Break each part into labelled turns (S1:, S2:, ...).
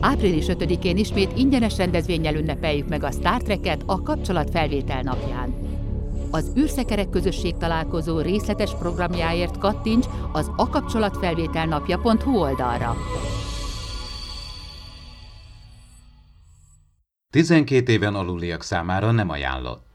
S1: Április 5-én ismét ingyenes rendezvényel ünnepeljük meg a Star Trek-et a kapcsolatfelvétel napján. Az űrszekerek közösség találkozó részletes programjáért kattints az akapcsolatfelvételnapja.hu oldalra.
S2: 12 éven aluliak számára nem ajánlott.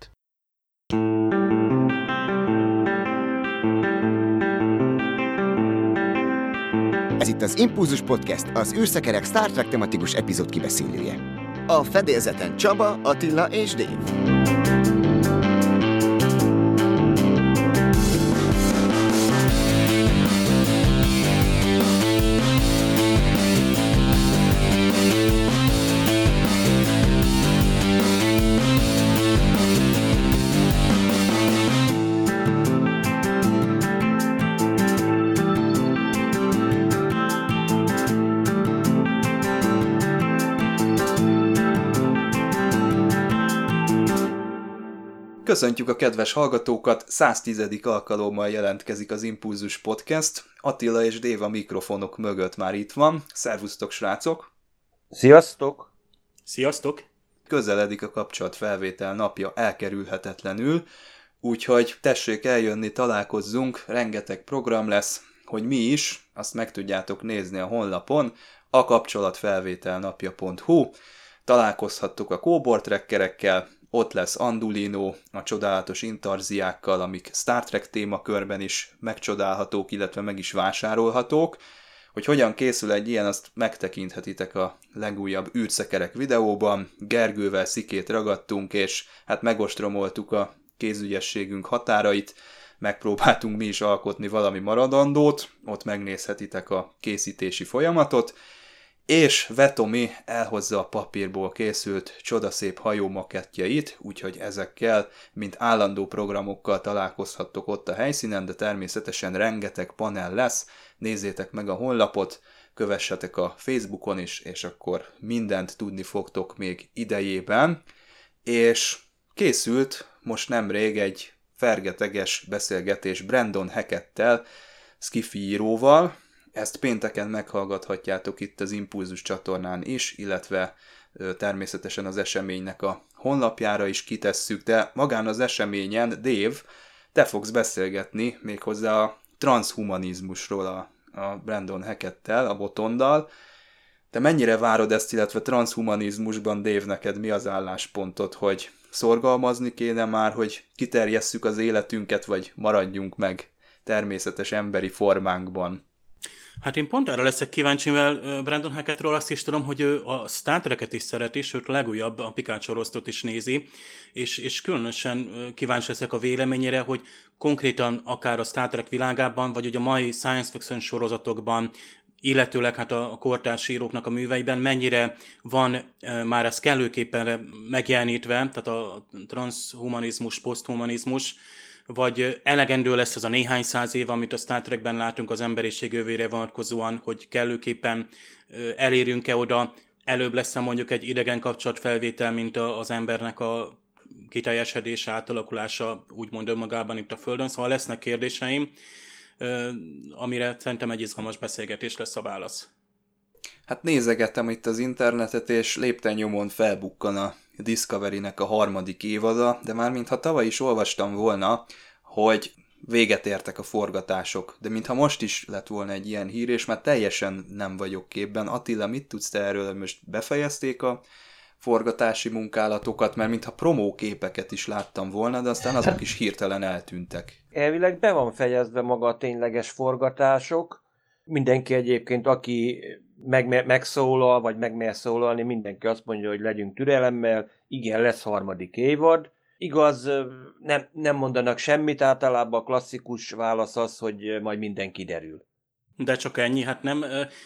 S3: Ez itt az Impulzus Podcast, az űrszekerek Star Trek tematikus epizód kibeszélője. A fedélzeten Csaba, Attila és Dave.
S4: Köszöntjük a kedves hallgatókat, 110. alkalommal jelentkezik az Impulzus Podcast. Attila és Déva mikrofonok mögött már itt van. Szervusztok, srácok!
S5: Sziasztok!
S6: Sziasztok!
S4: Közeledik a kapcsolatfelvétel napja elkerülhetetlenül, úgyhogy tessék eljönni, találkozzunk, rengeteg program lesz, hogy mi is, azt meg tudjátok nézni a honlapon, a kapcsolatfelvételnapja.hu, találkozhattuk a kóbortrekkerekkel, ott lesz Andulino a csodálatos intarziákkal, amik Star Trek témakörben is megcsodálhatók, illetve meg is vásárolhatók. Hogy hogyan készül egy ilyen, azt megtekinthetitek a legújabb űrszekerek videóban. Gergővel szikét ragadtunk, és hát megostromoltuk a kézügyességünk határait, megpróbáltunk mi is alkotni valami maradandót, ott megnézhetitek a készítési folyamatot, és Vetomi elhozza a papírból készült csodaszép hajó makettjeit, úgyhogy ezekkel, mint állandó programokkal találkozhattok ott a helyszínen, de természetesen rengeteg panel lesz, nézzétek meg a honlapot, kövessetek a Facebookon is, és akkor mindent tudni fogtok még idejében. És készült most nemrég egy fergeteges beszélgetés Brandon Hackettel, Skiffy íróval, ezt pénteken meghallgathatjátok itt az Impulzus csatornán is, illetve természetesen az eseménynek a honlapjára is kitesszük, de magán az eseményen, Dave, te fogsz beszélgetni méghozzá a transhumanizmusról a, a Brandon Hackettel, a Botondal. Te mennyire várod ezt, illetve transhumanizmusban, Dave, neked mi az álláspontod, hogy szorgalmazni kéne már, hogy kiterjesszük az életünket, vagy maradjunk meg természetes emberi formánkban?
S6: Hát én pont erre leszek kíváncsi, mivel Brandon Hackettről azt is tudom, hogy ő a Star Trek-et is szereti, sőt a legújabb, a Picard sorosztot is nézi, és, és különösen kíváncsi leszek a véleményére, hogy konkrétan akár a Star Trek világában, vagy ugye a mai science fiction sorozatokban, illetőleg hát a kortárs íróknak a műveiben mennyire van már ez kellőképpen megjelenítve, tehát a transhumanizmus, poszthumanizmus, vagy elegendő lesz az a néhány száz év, amit a Star Trekben látunk az emberiség jövőre vonatkozóan, hogy kellőképpen elérünk-e oda, előbb lesz mondjuk egy idegen kapcsolatfelvétel, mint az embernek a kiteljesedése, átalakulása úgymond önmagában itt a Földön. Szóval lesznek kérdéseim, amire szerintem egy izgalmas beszélgetés lesz a válasz.
S4: Hát nézegettem itt az internetet, és lépten nyomon felbukkan a Discovery-nek a harmadik évada, de már mintha tavaly is olvastam volna, hogy véget értek a forgatások, de mintha most is lett volna egy ilyen hír, és már teljesen nem vagyok képben. Attila, mit tudsz te erről, most befejezték a forgatási munkálatokat, mert mintha promóképeket is láttam volna, de aztán azok is hirtelen eltűntek.
S5: Elvileg be van fejezve maga a tényleges forgatások. Mindenki egyébként, aki meg, megszólal, vagy megmer szólalni, mindenki azt mondja, hogy legyünk türelemmel, igen, lesz harmadik évad. Igaz, nem, nem mondanak semmit, általában a klasszikus válasz az, hogy majd minden kiderül.
S6: De csak ennyi, hát nem,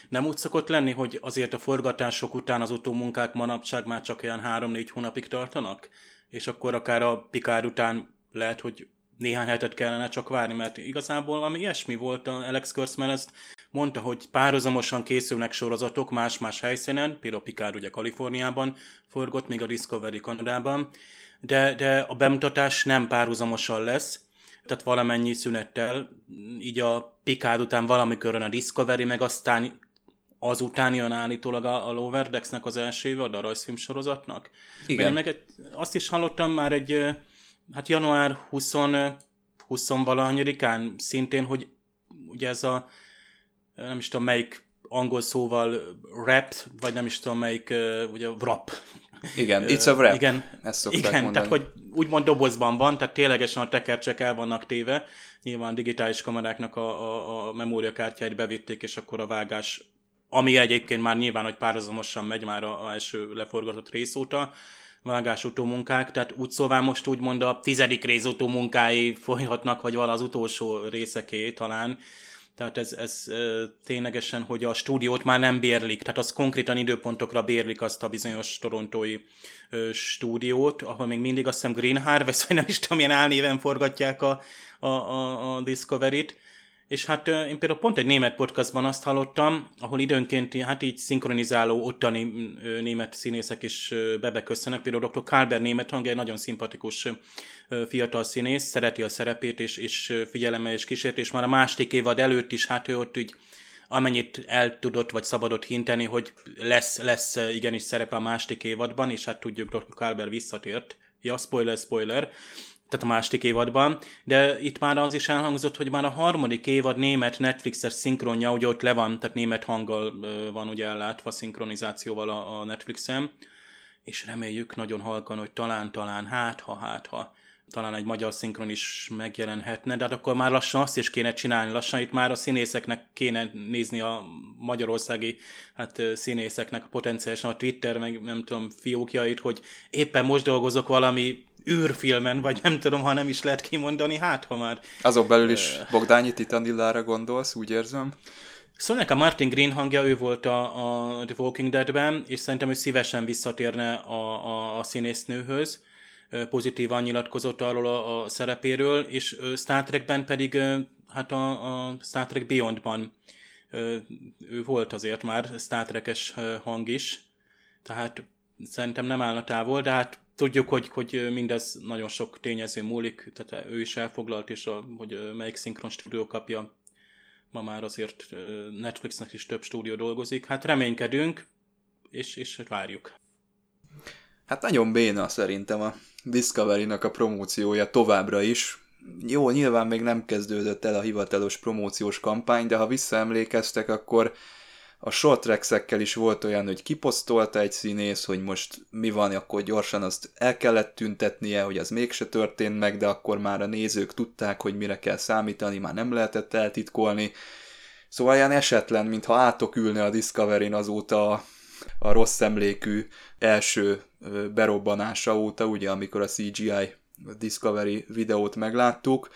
S6: nem úgy szokott lenni, hogy azért a forgatások után az utómunkák manapság már csak olyan három-négy hónapig tartanak? És akkor akár a Pikár után lehet, hogy néhány hetet kellene csak várni, mert igazából ami ilyesmi volt, a Alex Kurtzman ezt mondta, hogy párhuzamosan készülnek sorozatok más-más helyszínen, például Picard ugye Kaliforniában forgott, még a Discovery Kanadában, de, de a bemutatás nem párhuzamosan lesz, tehát valamennyi szünettel, így a Picard után valamikor a Discovery, meg aztán azután jön állítólag a, a Lower Decks-nek az első évad a rajzfilm sorozatnak.
S4: Igen.
S6: Meg egy, azt is hallottam már egy, hát január 20, 20 valahanyadikán szintén, hogy ugye ez a, nem is tudom melyik angol szóval rap, vagy nem is tudom melyik, ugye rap.
S4: Igen, it's a rap.
S6: Igen,
S4: Ezt
S6: igen
S4: mondani.
S6: tehát hogy úgymond dobozban van, tehát ténylegesen a tekercsek el vannak téve. Nyilván digitális kameráknak a, a, a memóriakártyáit bevitték, és akkor a vágás, ami egyébként már nyilván, hogy párhuzamosan megy már a, a első leforgatott rész óta, vágás munkák, tehát úgy szóval most úgymond a tizedik rész munkái folyhatnak, vagy vala az utolsó részeké talán, tehát ez, ez ténylegesen, hogy a stúdiót már nem bérlik, tehát az konkrétan időpontokra bérlik azt a bizonyos torontói stúdiót, ahol még mindig azt hiszem Green Harvest, vagy nem is tudom, milyen álnéven forgatják a, a, a Discovery-t. És hát én például pont egy német podcastban azt hallottam, ahol időnként hát így szinkronizáló ottani német színészek is bebeköszönnek. Például dr. Kálber német hangja egy nagyon szimpatikus fiatal színész, szereti a szerepét, és, és figyelemmel és kísért, már a második évad előtt is, hát ő ott úgy amennyit el tudott, vagy szabadott hinteni, hogy lesz, lesz igenis szerepe a második évadban, és hát tudjuk, Dr. Kálber visszatért. Ja, spoiler, spoiler tehát a második évadban, de itt már az is elhangzott, hogy már a harmadik évad német Netflixes szinkronja, ugye ott le van, tehát német hanggal van ugye ellátva szinkronizációval a, a Netflixen, és reméljük nagyon halkan, hogy talán, talán, hát ha, hát ha, talán egy magyar szinkron is megjelenhetne, de hát akkor már lassan azt is kéne csinálni, lassan itt már a színészeknek kéne nézni a magyarországi hát, színészeknek potenciálisan a Twitter, meg nem tudom, fiókjait, hogy éppen most dolgozok valami űrfilmen, vagy nem tudom, ha nem is lehet kimondani, hát ha már...
S4: Azok belül is Bogdányi Titanillára gondolsz, úgy érzem.
S6: Szóval a Martin Green hangja, ő volt a, a The Walking Dead-ben, és szerintem ő szívesen visszatérne a, a, a színésznőhöz. Pozitívan nyilatkozott arról a, a szerepéről, és Star Trekben pedig, hát a, a Star Trek Beyondban ő volt azért már Star Trek-es hang is, tehát szerintem nem állna távol, de hát tudjuk, hogy, hogy mindez nagyon sok tényező múlik, tehát ő is elfoglalt, és a, hogy melyik szinkron stúdió kapja, ma már azért Netflixnek is több stúdió dolgozik. Hát reménykedünk, és, és várjuk.
S4: Hát nagyon béna szerintem a Discovery-nak a promóciója továbbra is. Jó, nyilván még nem kezdődött el a hivatalos promóciós kampány, de ha visszaemlékeztek, akkor a short tracksekkel is volt olyan, hogy kiposztolta egy színész, hogy most mi van, akkor gyorsan azt el kellett tüntetnie, hogy az mégse történt meg, de akkor már a nézők tudták, hogy mire kell számítani, már nem lehetett eltitkolni. Szóval ilyen esetlen, mintha átok ülne a Discovery-n azóta a, a rossz emlékű első berobbanása óta, ugye, amikor a CGI Discovery videót megláttuk.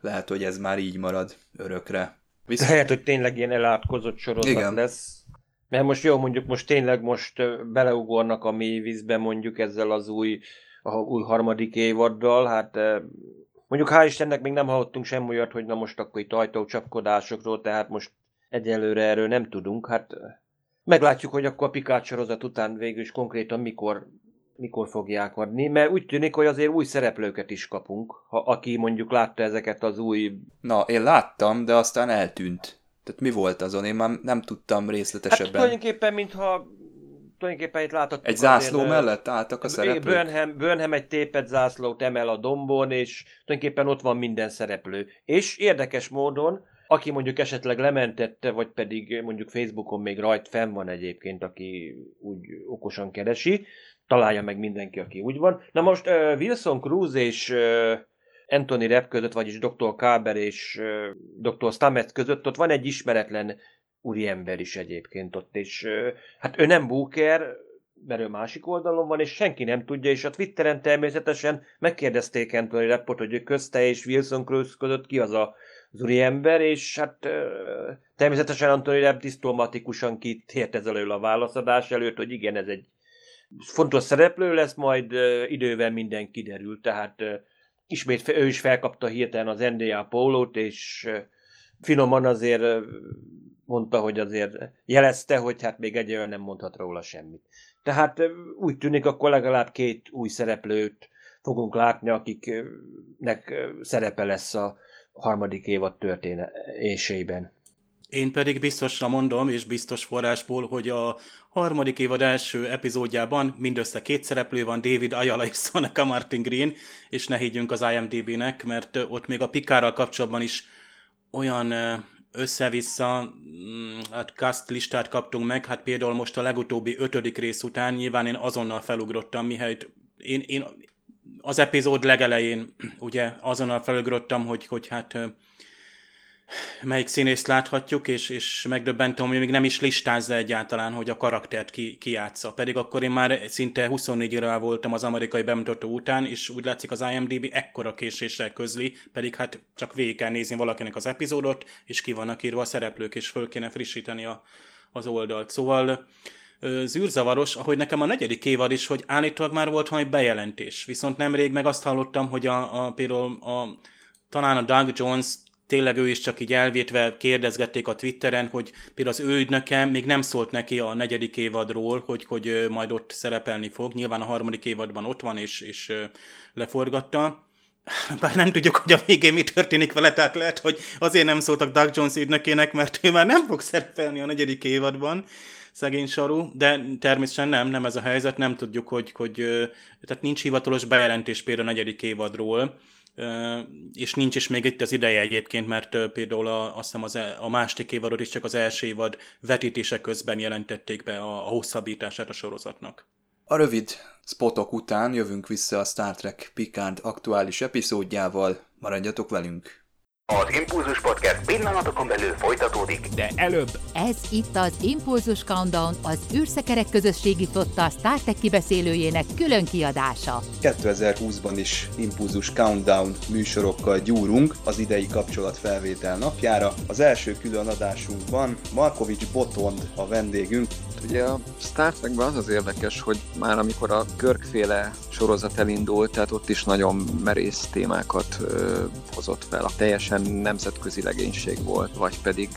S4: Lehet, hogy ez már így marad örökre.
S5: Visz... Lehet, hogy tényleg ilyen elátkozott sorozat Igen. lesz. Mert most jó, mondjuk most tényleg most beleugornak a mély vízbe mondjuk ezzel az új, a új harmadik évaddal, hát mondjuk hál' Istennek még nem hallottunk semmi olyat, hogy na most akkor itt ajtócsapkodásokról, tehát most egyelőre erről nem tudunk, hát meglátjuk, hogy akkor a Pikát sorozat után végül is konkrétan mikor mikor fogják adni, mert úgy tűnik, hogy azért új szereplőket is kapunk, ha aki mondjuk látta ezeket az új...
S4: Na, én láttam, de aztán eltűnt. Tehát mi volt azon? Én már nem tudtam részletesebben. Hát
S5: tulajdonképpen, mintha tulajdonképpen itt láthattuk.
S4: Egy zászló azért, mellett álltak a szereplők?
S5: Burnham, Burnham egy tépet zászlót emel a dombon, és tulajdonképpen ott van minden szereplő. És érdekes módon, aki mondjuk esetleg lementette, vagy pedig mondjuk Facebookon még rajt fenn van egyébként, aki úgy okosan keresi, találja meg mindenki, aki úgy van. Na most uh, Wilson Cruz és uh, Anthony Rapp között, vagyis Dr. Carver és uh, Dr. Stamets között ott van egy ismeretlen úriember is egyébként ott, és uh, hát ő nem Booker, mert ő másik oldalon van, és senki nem tudja, és a Twitteren természetesen megkérdezték Anthony Rappot, hogy ő közte és Wilson Cruz között ki az a az úriember, és hát uh, természetesen Anthony Rapp diszplomatikusan kitért ez elől a válaszadás előtt, hogy igen, ez egy fontos szereplő lesz, majd idővel minden kiderül, tehát ismét ő is felkapta hirtelen az NDA pólót, és finoman azért mondta, hogy azért jelezte, hogy hát még egyelőre nem mondhat róla semmit. Tehát úgy tűnik, akkor legalább két új szereplőt fogunk látni, akiknek szerepe lesz a harmadik évad történésében.
S6: Én pedig biztosra mondom, és biztos forrásból, hogy a harmadik évad első epizódjában mindössze két szereplő van, David Ayala és Soneca Martin Green, és ne higgyünk az IMDB-nek, mert ott még a Pikárral kapcsolatban is olyan össze-vissza mm, hát cast listát kaptunk meg, hát például most a legutóbbi ötödik rész után nyilván én azonnal felugrottam, mihelyt én, én az epizód legelején ugye azonnal felugrottam, hogy, hogy hát melyik színészt láthatjuk, és, és megdöbbentem, hogy még nem is listázza egyáltalán, hogy a karaktert ki, ki. Pedig akkor én már szinte 24 éve voltam az amerikai bemutató után, és úgy látszik az IMDb ekkora késéssel közli, pedig hát csak végig kell nézni valakinek az epizódot, és ki vannak írva a szereplők, és föl kéne frissíteni a, az oldalt. Szóval zűrzavaros, ahogy nekem a negyedik évad is, hogy állítólag már volt valami bejelentés. Viszont nemrég meg azt hallottam, hogy a, a például a, talán a Doug Jones tényleg ő is csak így elvétve kérdezgették a Twitteren, hogy például az ő ügynöke még nem szólt neki a negyedik évadról, hogy, hogy majd ott szerepelni fog. Nyilván a harmadik évadban ott van, és, és leforgatta. Bár nem tudjuk, hogy a végén mi történik vele, tehát lehet, hogy azért nem szóltak Doug Jones ügynökének, mert ő már nem fog szerepelni a negyedik évadban, szegény sarú, de természetesen nem, nem ez a helyzet, nem tudjuk, hogy, hogy tehát nincs hivatalos bejelentés például a negyedik évadról, és nincs is még itt az ideje egyébként, mert például a, azt hiszem az, e, a második évadot is csak az első évad vetítése közben jelentették be a, a hosszabbítását a sorozatnak.
S4: A rövid spotok után jövünk vissza a Star Trek Picard aktuális epizódjával. Maradjatok velünk!
S7: Az Impulzus Podcast pillanatokon belül folytatódik.
S8: De előbb...
S1: Ez itt az Impulzus Countdown, az űrszekerek közösségi flotta Star Trek kibeszélőjének külön kiadása.
S4: 2020-ban is Impulzus Countdown műsorokkal gyúrunk az idei kapcsolatfelvétel napjára. Az első külön adásunkban Markovics Botond a vendégünk.
S9: Ugye a Star Trekben az az érdekes, hogy már amikor a Körkféle sorozat elindult, tehát ott is nagyon merész témákat ö, hozott fel. A teljesen nemzetközi legénység volt, vagy pedig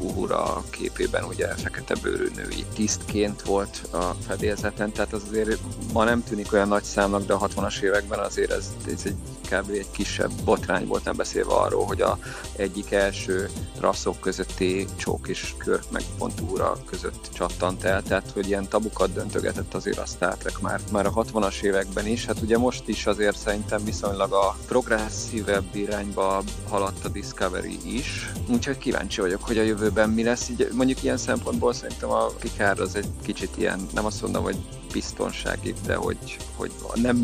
S9: Uhura képében ugye fekete bőrű női tisztként volt a fedélzeten, tehát az azért ma nem tűnik olyan nagy számnak, de a 60-as években azért ez, ez egy kb. egy kisebb botrány volt, nem beszélve arról, hogy a egyik első rasszok közötti csók és kör meg pont úra között csattant el, tehát hogy ilyen tabukat döntögetett azért a Star Trek már, már a 60-as években is, hát ugye most is azért szerintem viszonylag a progresszívebb irányba haladt a Discovery is, úgyhogy kíváncsi vagyok, hogy a jövőben mi lesz, így mondjuk ilyen szempontból szerintem a Picard az egy kicsit ilyen, nem azt mondom, hogy biztonsági, de hogy, hogy nem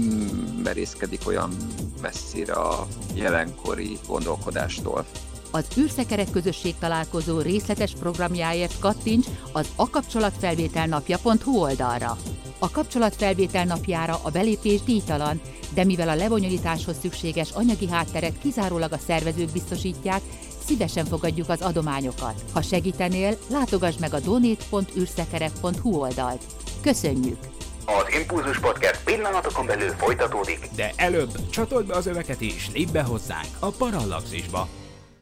S9: merészkedik olyan messzire a jelenkori gondolkodástól.
S1: Az űrszekerek közösség találkozó részletes programjáért kattints az akapcsolatfelvételnapja.hu oldalra. A kapcsolatfelvétel napjára a belépés díjtalan, de mivel a lebonyolításhoz szükséges anyagi hátteret kizárólag a szervezők biztosítják, szívesen fogadjuk az adományokat. Ha segítenél, látogass meg a donate.űrszekerek.hu oldalt. Köszönjük!
S7: Az Impulzus Podcast pillanatokon belül folytatódik.
S8: De előbb csatold be az öveket és lépj be hozzánk a Parallaxisba.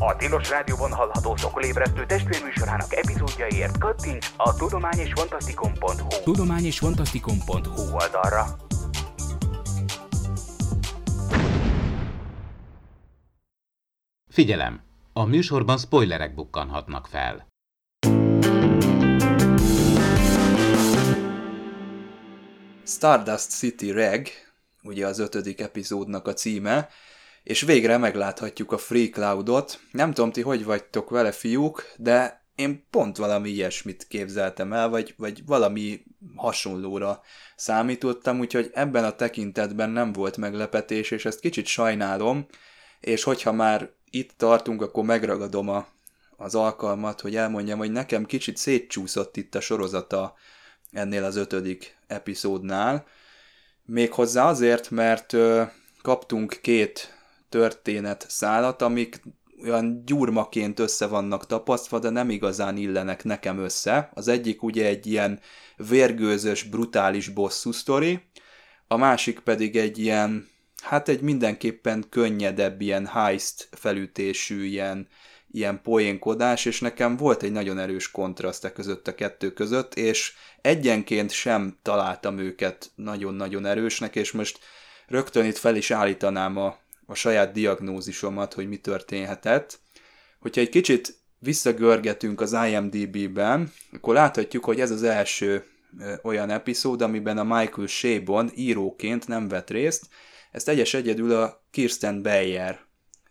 S7: A Tilos Rádióban hallható szokolébresztő testvérműsorának epizódjaiért kattints a tudományosfantasztikum.hu
S8: tudományosfantasztikum.hu
S7: oldalra.
S2: Figyelem! A műsorban spoilerek bukkanhatnak fel.
S4: Stardust City Reg, ugye az ötödik epizódnak a címe, és végre megláthatjuk a Free Cloudot. Nem tudom, ti hogy vagytok vele, fiúk, de én pont valami ilyesmit képzeltem el, vagy, vagy valami hasonlóra számítottam, úgyhogy ebben a tekintetben nem volt meglepetés, és ezt kicsit sajnálom, és hogyha már itt tartunk, akkor megragadom a, az alkalmat, hogy elmondjam, hogy nekem kicsit szétcsúszott itt a sorozata ennél az ötödik epizódnál. Méghozzá azért, mert ö, kaptunk két történet szállat, amik olyan gyurmaként össze vannak tapasztva, de nem igazán illenek nekem össze. Az egyik ugye egy ilyen vérgőzös, brutális bosszú sztori, a másik pedig egy ilyen, hát egy mindenképpen könnyedebb, ilyen heist felütésű, ilyen, ilyen poénkodás, és nekem volt egy nagyon erős kontraszt e között a kettő között, és egyenként sem találtam őket nagyon-nagyon erősnek, és most rögtön itt fel is állítanám a, a saját diagnózisomat, hogy mi történhetett. Hogyha egy kicsit visszagörgetünk az IMDB-ben, akkor láthatjuk, hogy ez az első olyan epizód, amiben a Michael Shabon íróként nem vett részt. Ezt egyes egyedül a Kirsten Beyer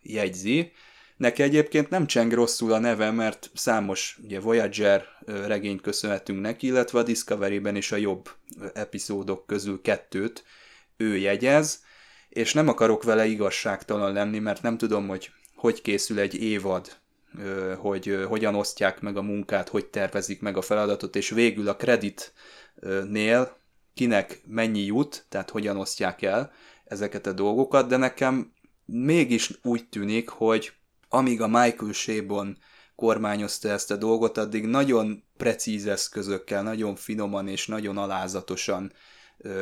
S4: jegyzi. Neki egyébként nem cseng rosszul a neve, mert számos ugye Voyager regényt köszönhetünk neki, illetve a Discovery-ben is a jobb epizódok közül kettőt ő jegyez, és nem akarok vele igazságtalan lenni, mert nem tudom, hogy hogy készül egy évad, hogy hogyan osztják meg a munkát, hogy tervezik meg a feladatot, és végül a kreditnél kinek mennyi jut, tehát hogyan osztják el ezeket a dolgokat, de nekem mégis úgy tűnik, hogy amíg a Michael Shabon kormányozta ezt a dolgot, addig nagyon precíz eszközökkel, nagyon finoman és nagyon alázatosan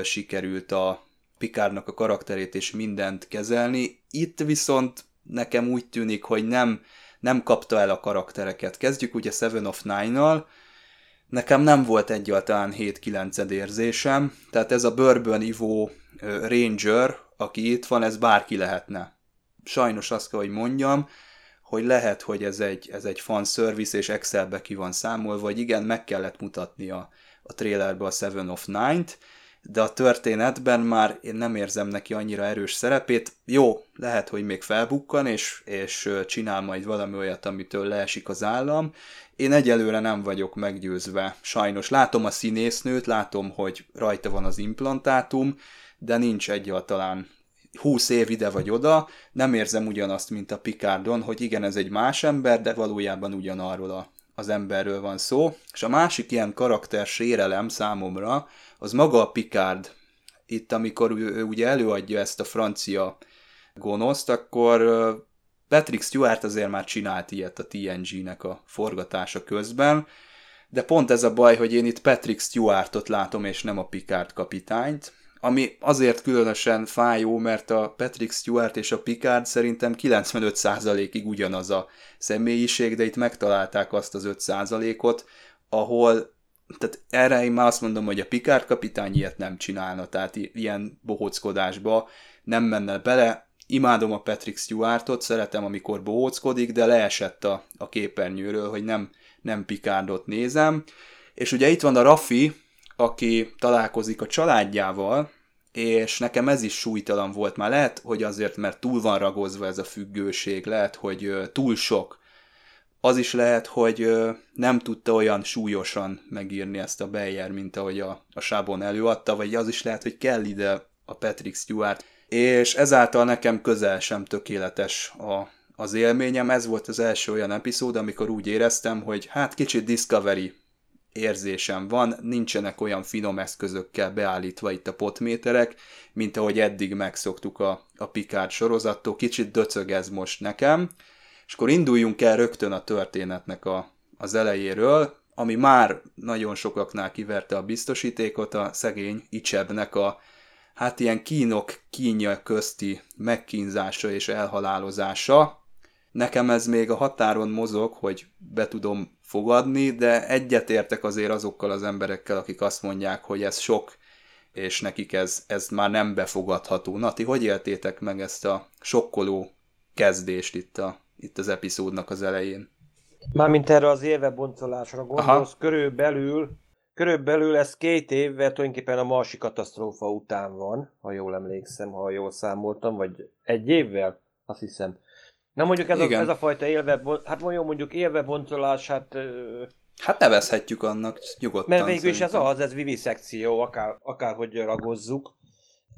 S4: sikerült a Pikárnak a karakterét és mindent kezelni. Itt viszont nekem úgy tűnik, hogy nem, nem kapta el a karaktereket. Kezdjük ugye Seven of Nine-nal, nekem nem volt egyáltalán 7-9 érzésem, tehát ez a bőrbön ivó Ranger, aki itt van, ez bárki lehetne. Sajnos azt kell, hogy mondjam, hogy lehet, hogy ez egy, ez egy fan service, és Excelbe ki van számolva, vagy igen, meg kellett mutatni a, a trailerbe a Seven of Nine-t, de a történetben már én nem érzem neki annyira erős szerepét. Jó, lehet, hogy még felbukkan, és, és csinál majd valami olyat, amitől leesik az állam. Én egyelőre nem vagyok meggyőzve. Sajnos látom a színésznőt, látom, hogy rajta van az implantátum, de nincs egyáltalán 20 év ide vagy oda, nem érzem ugyanazt, mint a Picardon, hogy igen, ez egy más ember, de valójában ugyanarról a, az emberről van szó. És a másik ilyen karakter sérelem számomra, az maga a Picard. Itt, amikor ő, ő ugye előadja ezt a francia gonoszt, akkor Patrick Stewart azért már csinált ilyet a TNG-nek a forgatása közben, de pont ez a baj, hogy én itt Patrick Stewartot látom, és nem a Picard kapitányt, ami azért különösen fájó, mert a Patrick Stewart és a Picard szerintem 95%-ig ugyanaz a személyiség, de itt megtalálták azt az 5%-ot, ahol tehát erre én már azt mondom, hogy a Picard kapitány ilyet nem csinálna, tehát ilyen bohóckodásba nem menne bele. Imádom a Patrick Stewartot, szeretem, amikor bohóckodik, de leesett a, a képernyőről, hogy nem, nem Picardot nézem. És ugye itt van a Raffi, aki találkozik a családjával, és nekem ez is súlytalan volt már. Lehet, hogy azért, mert túl van ragozva ez a függőség, lehet, hogy túl sok. Az is lehet, hogy nem tudta olyan súlyosan megírni ezt a Beyer, mint ahogy a, a Sábon előadta, vagy az is lehet, hogy kell ide a Patrick Stewart. És ezáltal nekem közel sem tökéletes a, az élményem. Ez volt az első olyan epizód, amikor úgy éreztem, hogy hát kicsit Discovery érzésem van, nincsenek olyan finom eszközökkel beállítva itt a potméterek, mint ahogy eddig megszoktuk a, a Picard sorozattól, kicsit döcög ez most nekem, és akkor induljunk el rögtön a történetnek a, az elejéről, ami már nagyon sokaknál kiverte a biztosítékot, a szegény Icsebnek a hát ilyen kínok kínja közti megkínzása és elhalálozása. Nekem ez még a határon mozog, hogy be tudom fogadni, de egyetértek azért azokkal az emberekkel, akik azt mondják, hogy ez sok, és nekik ez, ez már nem befogadható. Nati, hogy éltétek meg ezt a sokkoló kezdést itt, a, itt az epizódnak az elején?
S5: Mármint erre az éve boncolásra gondolsz, Aha. körülbelül, körülbelül ez két évvel tulajdonképpen a Marsi katasztrófa után van, ha jól emlékszem, ha jól számoltam, vagy egy évvel, azt hiszem. Na mondjuk ez, a, ez a fajta élve, hát mondjuk mondjuk élve boncolás, hát...
S4: Hát nevezhetjük annak nyugodtan.
S5: Mert végül is ez az, ez viviszekció, akár, akárhogy ragozzuk.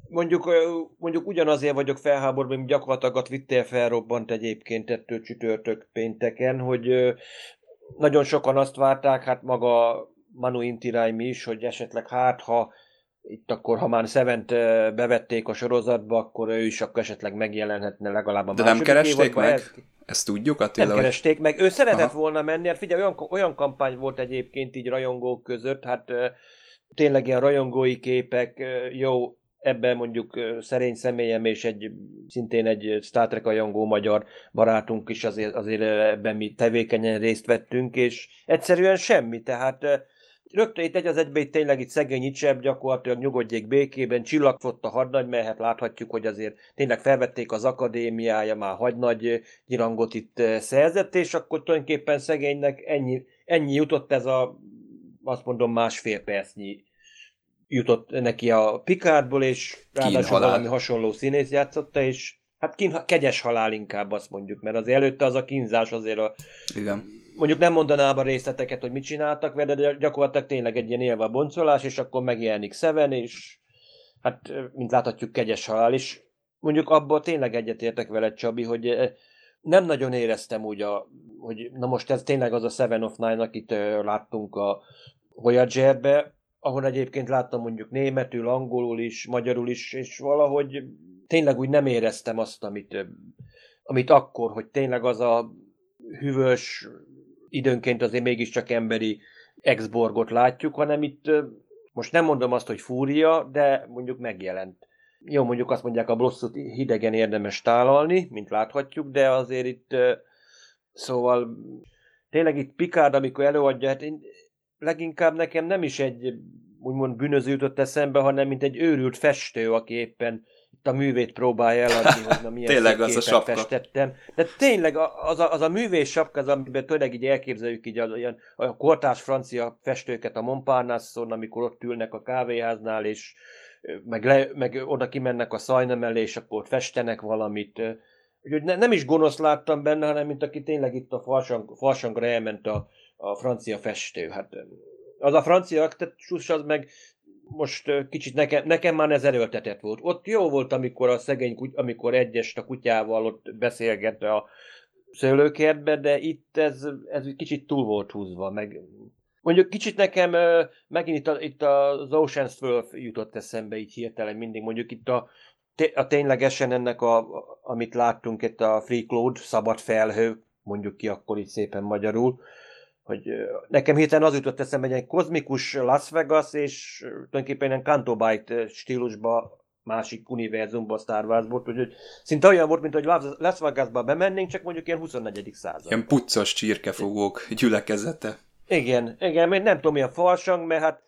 S5: Mondjuk, mondjuk ugyanazért vagyok felháborodva, mint gyakorlatilag a Twitter felrobbant egyébként ettől csütörtök pénteken, hogy nagyon sokan azt várták, hát maga Manu Intiraim is, hogy esetleg hát, ha itt akkor, ha már Szevent bevették a sorozatba, akkor ő is akkor esetleg megjelenhetne legalább a
S4: De nem keresték
S5: évadban.
S4: meg?
S5: Ez,
S4: Ezt tudjuk, Attila?
S5: nem
S4: hogy-
S5: keresték meg. Ő szeretett
S4: Aha.
S5: volna menni, hát figyelj, olyan, olyan kampány volt egyébként így rajongók között, hát tényleg ilyen rajongói képek, jó, ebben mondjuk szerény személyem és egy szintén egy Star Trek rajongó magyar barátunk is azért, azért ebben mi tevékenyen részt vettünk, és egyszerűen semmi, tehát Rögtön itt egy az egybe itt tényleg itt szegény Icsebb gyakorlatilag nyugodjék békében, csillagfott a hadnagy, mert hát láthatjuk, hogy azért tényleg felvették az akadémiája, már hadnagy ö, nyirangot itt ö, szerzett, és akkor tulajdonképpen szegénynek ennyi, ennyi jutott ez a, azt mondom, másfél percnyi jutott neki a Picardból, és ráadásul valami hasonló színész játszotta, és hát kín, kegyes halál inkább azt mondjuk, mert az előtte az a kínzás azért a,
S4: Igen.
S5: Mondjuk nem mondanám a részleteket, hogy mit csináltak vele, de gyakorlatilag tényleg egy ilyen élve boncolás, és akkor megjelenik Seven, és hát, mint láthatjuk, kegyes halál is. Mondjuk abban tényleg egyetértek veled, Csabi, hogy nem nagyon éreztem úgy, a, hogy na most ez tényleg az a Seven of Nine, akit láttunk a Voyager-be, ahol egyébként láttam mondjuk németül, angolul is, magyarul is, és valahogy tényleg úgy nem éreztem azt, amit, amit akkor, hogy tényleg az a hűvös, időnként azért mégiscsak emberi exborgot látjuk, hanem itt most nem mondom azt, hogy fúria, de mondjuk megjelent. Jó, mondjuk azt mondják, a blosszot hidegen érdemes tálalni, mint láthatjuk, de azért itt, szóval tényleg itt Picard, amikor előadja, hát én, leginkább nekem nem is egy úgymond bűnöző jutott eszembe, hanem mint egy őrült festő, aki éppen itt a művét próbálja eladni, hogy na milyen
S4: Tényleg az a sapka.
S5: festettem. De tényleg az a, az a művész sapka, az, amiben tényleg így elképzeljük így az, olyan, a kortárs francia festőket a Montparnasse-on, amikor ott ülnek a kávéháznál, és meg, le, meg oda kimennek a szajna mellé, és akkor ott festenek valamit. Úgyhogy ne, nem is gonosz láttam benne, hanem mint aki tényleg itt a farsang, farsangra elment a, a francia festő. Hát az a francia aktus az meg most kicsit nekem, nekem már ez erőltetett volt. Ott jó volt, amikor a szegény, kuty- amikor egyest a kutyával ott beszélget a szőlőkertbe, de itt ez, ez kicsit túl volt húzva, meg mondjuk kicsit nekem megint itt, a, itt az Ocean's 12 jutott eszembe így hirtelen mindig, mondjuk itt a, a ténylegesen ennek, a- amit láttunk itt a Free Cloud, szabad felhő, mondjuk ki akkor így szépen magyarul, hogy nekem hirtelen az jutott eszembe, hogy egy kozmikus Las Vegas, és tulajdonképpen ilyen Canto Bight stílusba másik univerzumba Star Warsból, úgyhogy szinte olyan volt, mint hogy Las- Vegasba bemennénk, csak mondjuk ilyen 24. század.
S4: Ilyen puccos csirkefogók gyülekezete.
S5: Igen, igen, még nem tudom, milyen farsang, mert hát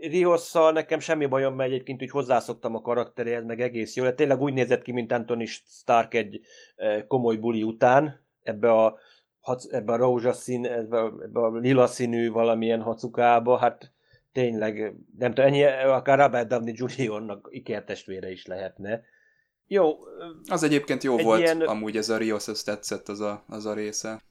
S5: Riosszal nekem semmi bajom, mert egyébként úgy hozzászoktam a karakteréhez, meg egész jó. De tényleg úgy nézett ki, mint Anthony Stark egy komoly buli után, ebbe a, ebbe a rózsaszín, ebbe a, ebbe a lila színű valamilyen hacukába, hát tényleg, nem tudom, ennyi, akár Robert Downey Jr.-nak ikertestvére is lehetne. Jó,
S4: Az egyébként jó
S5: Egy
S4: volt,
S5: ilyen-
S4: amúgy ez a Rios, ez tetszett az a, az a része.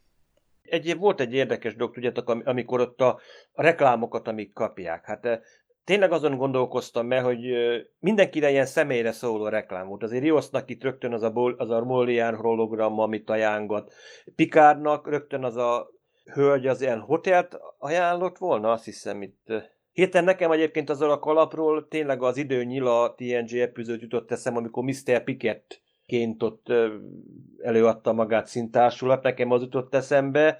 S5: egy, volt egy érdekes dolog, tudjátok, am- amikor ott a, a reklámokat, amik kapják. Hát tényleg azon gondolkoztam meg, hogy mindenkire ilyen személyre szóló reklám volt. Azért Riosnak itt rögtön az a, Bol- az a Molián hologram, amit ajánlott. Pikárnak rögtön az a hölgy az ilyen hotelt ajánlott volna, azt hiszem itt. Hirtelen nekem egyébként azon a kalapról tényleg az idő nyila TNG epizód jutott eszem, amikor Mr. Pickett ként ott előadta magát szintársulat, nekem az jutott eszembe.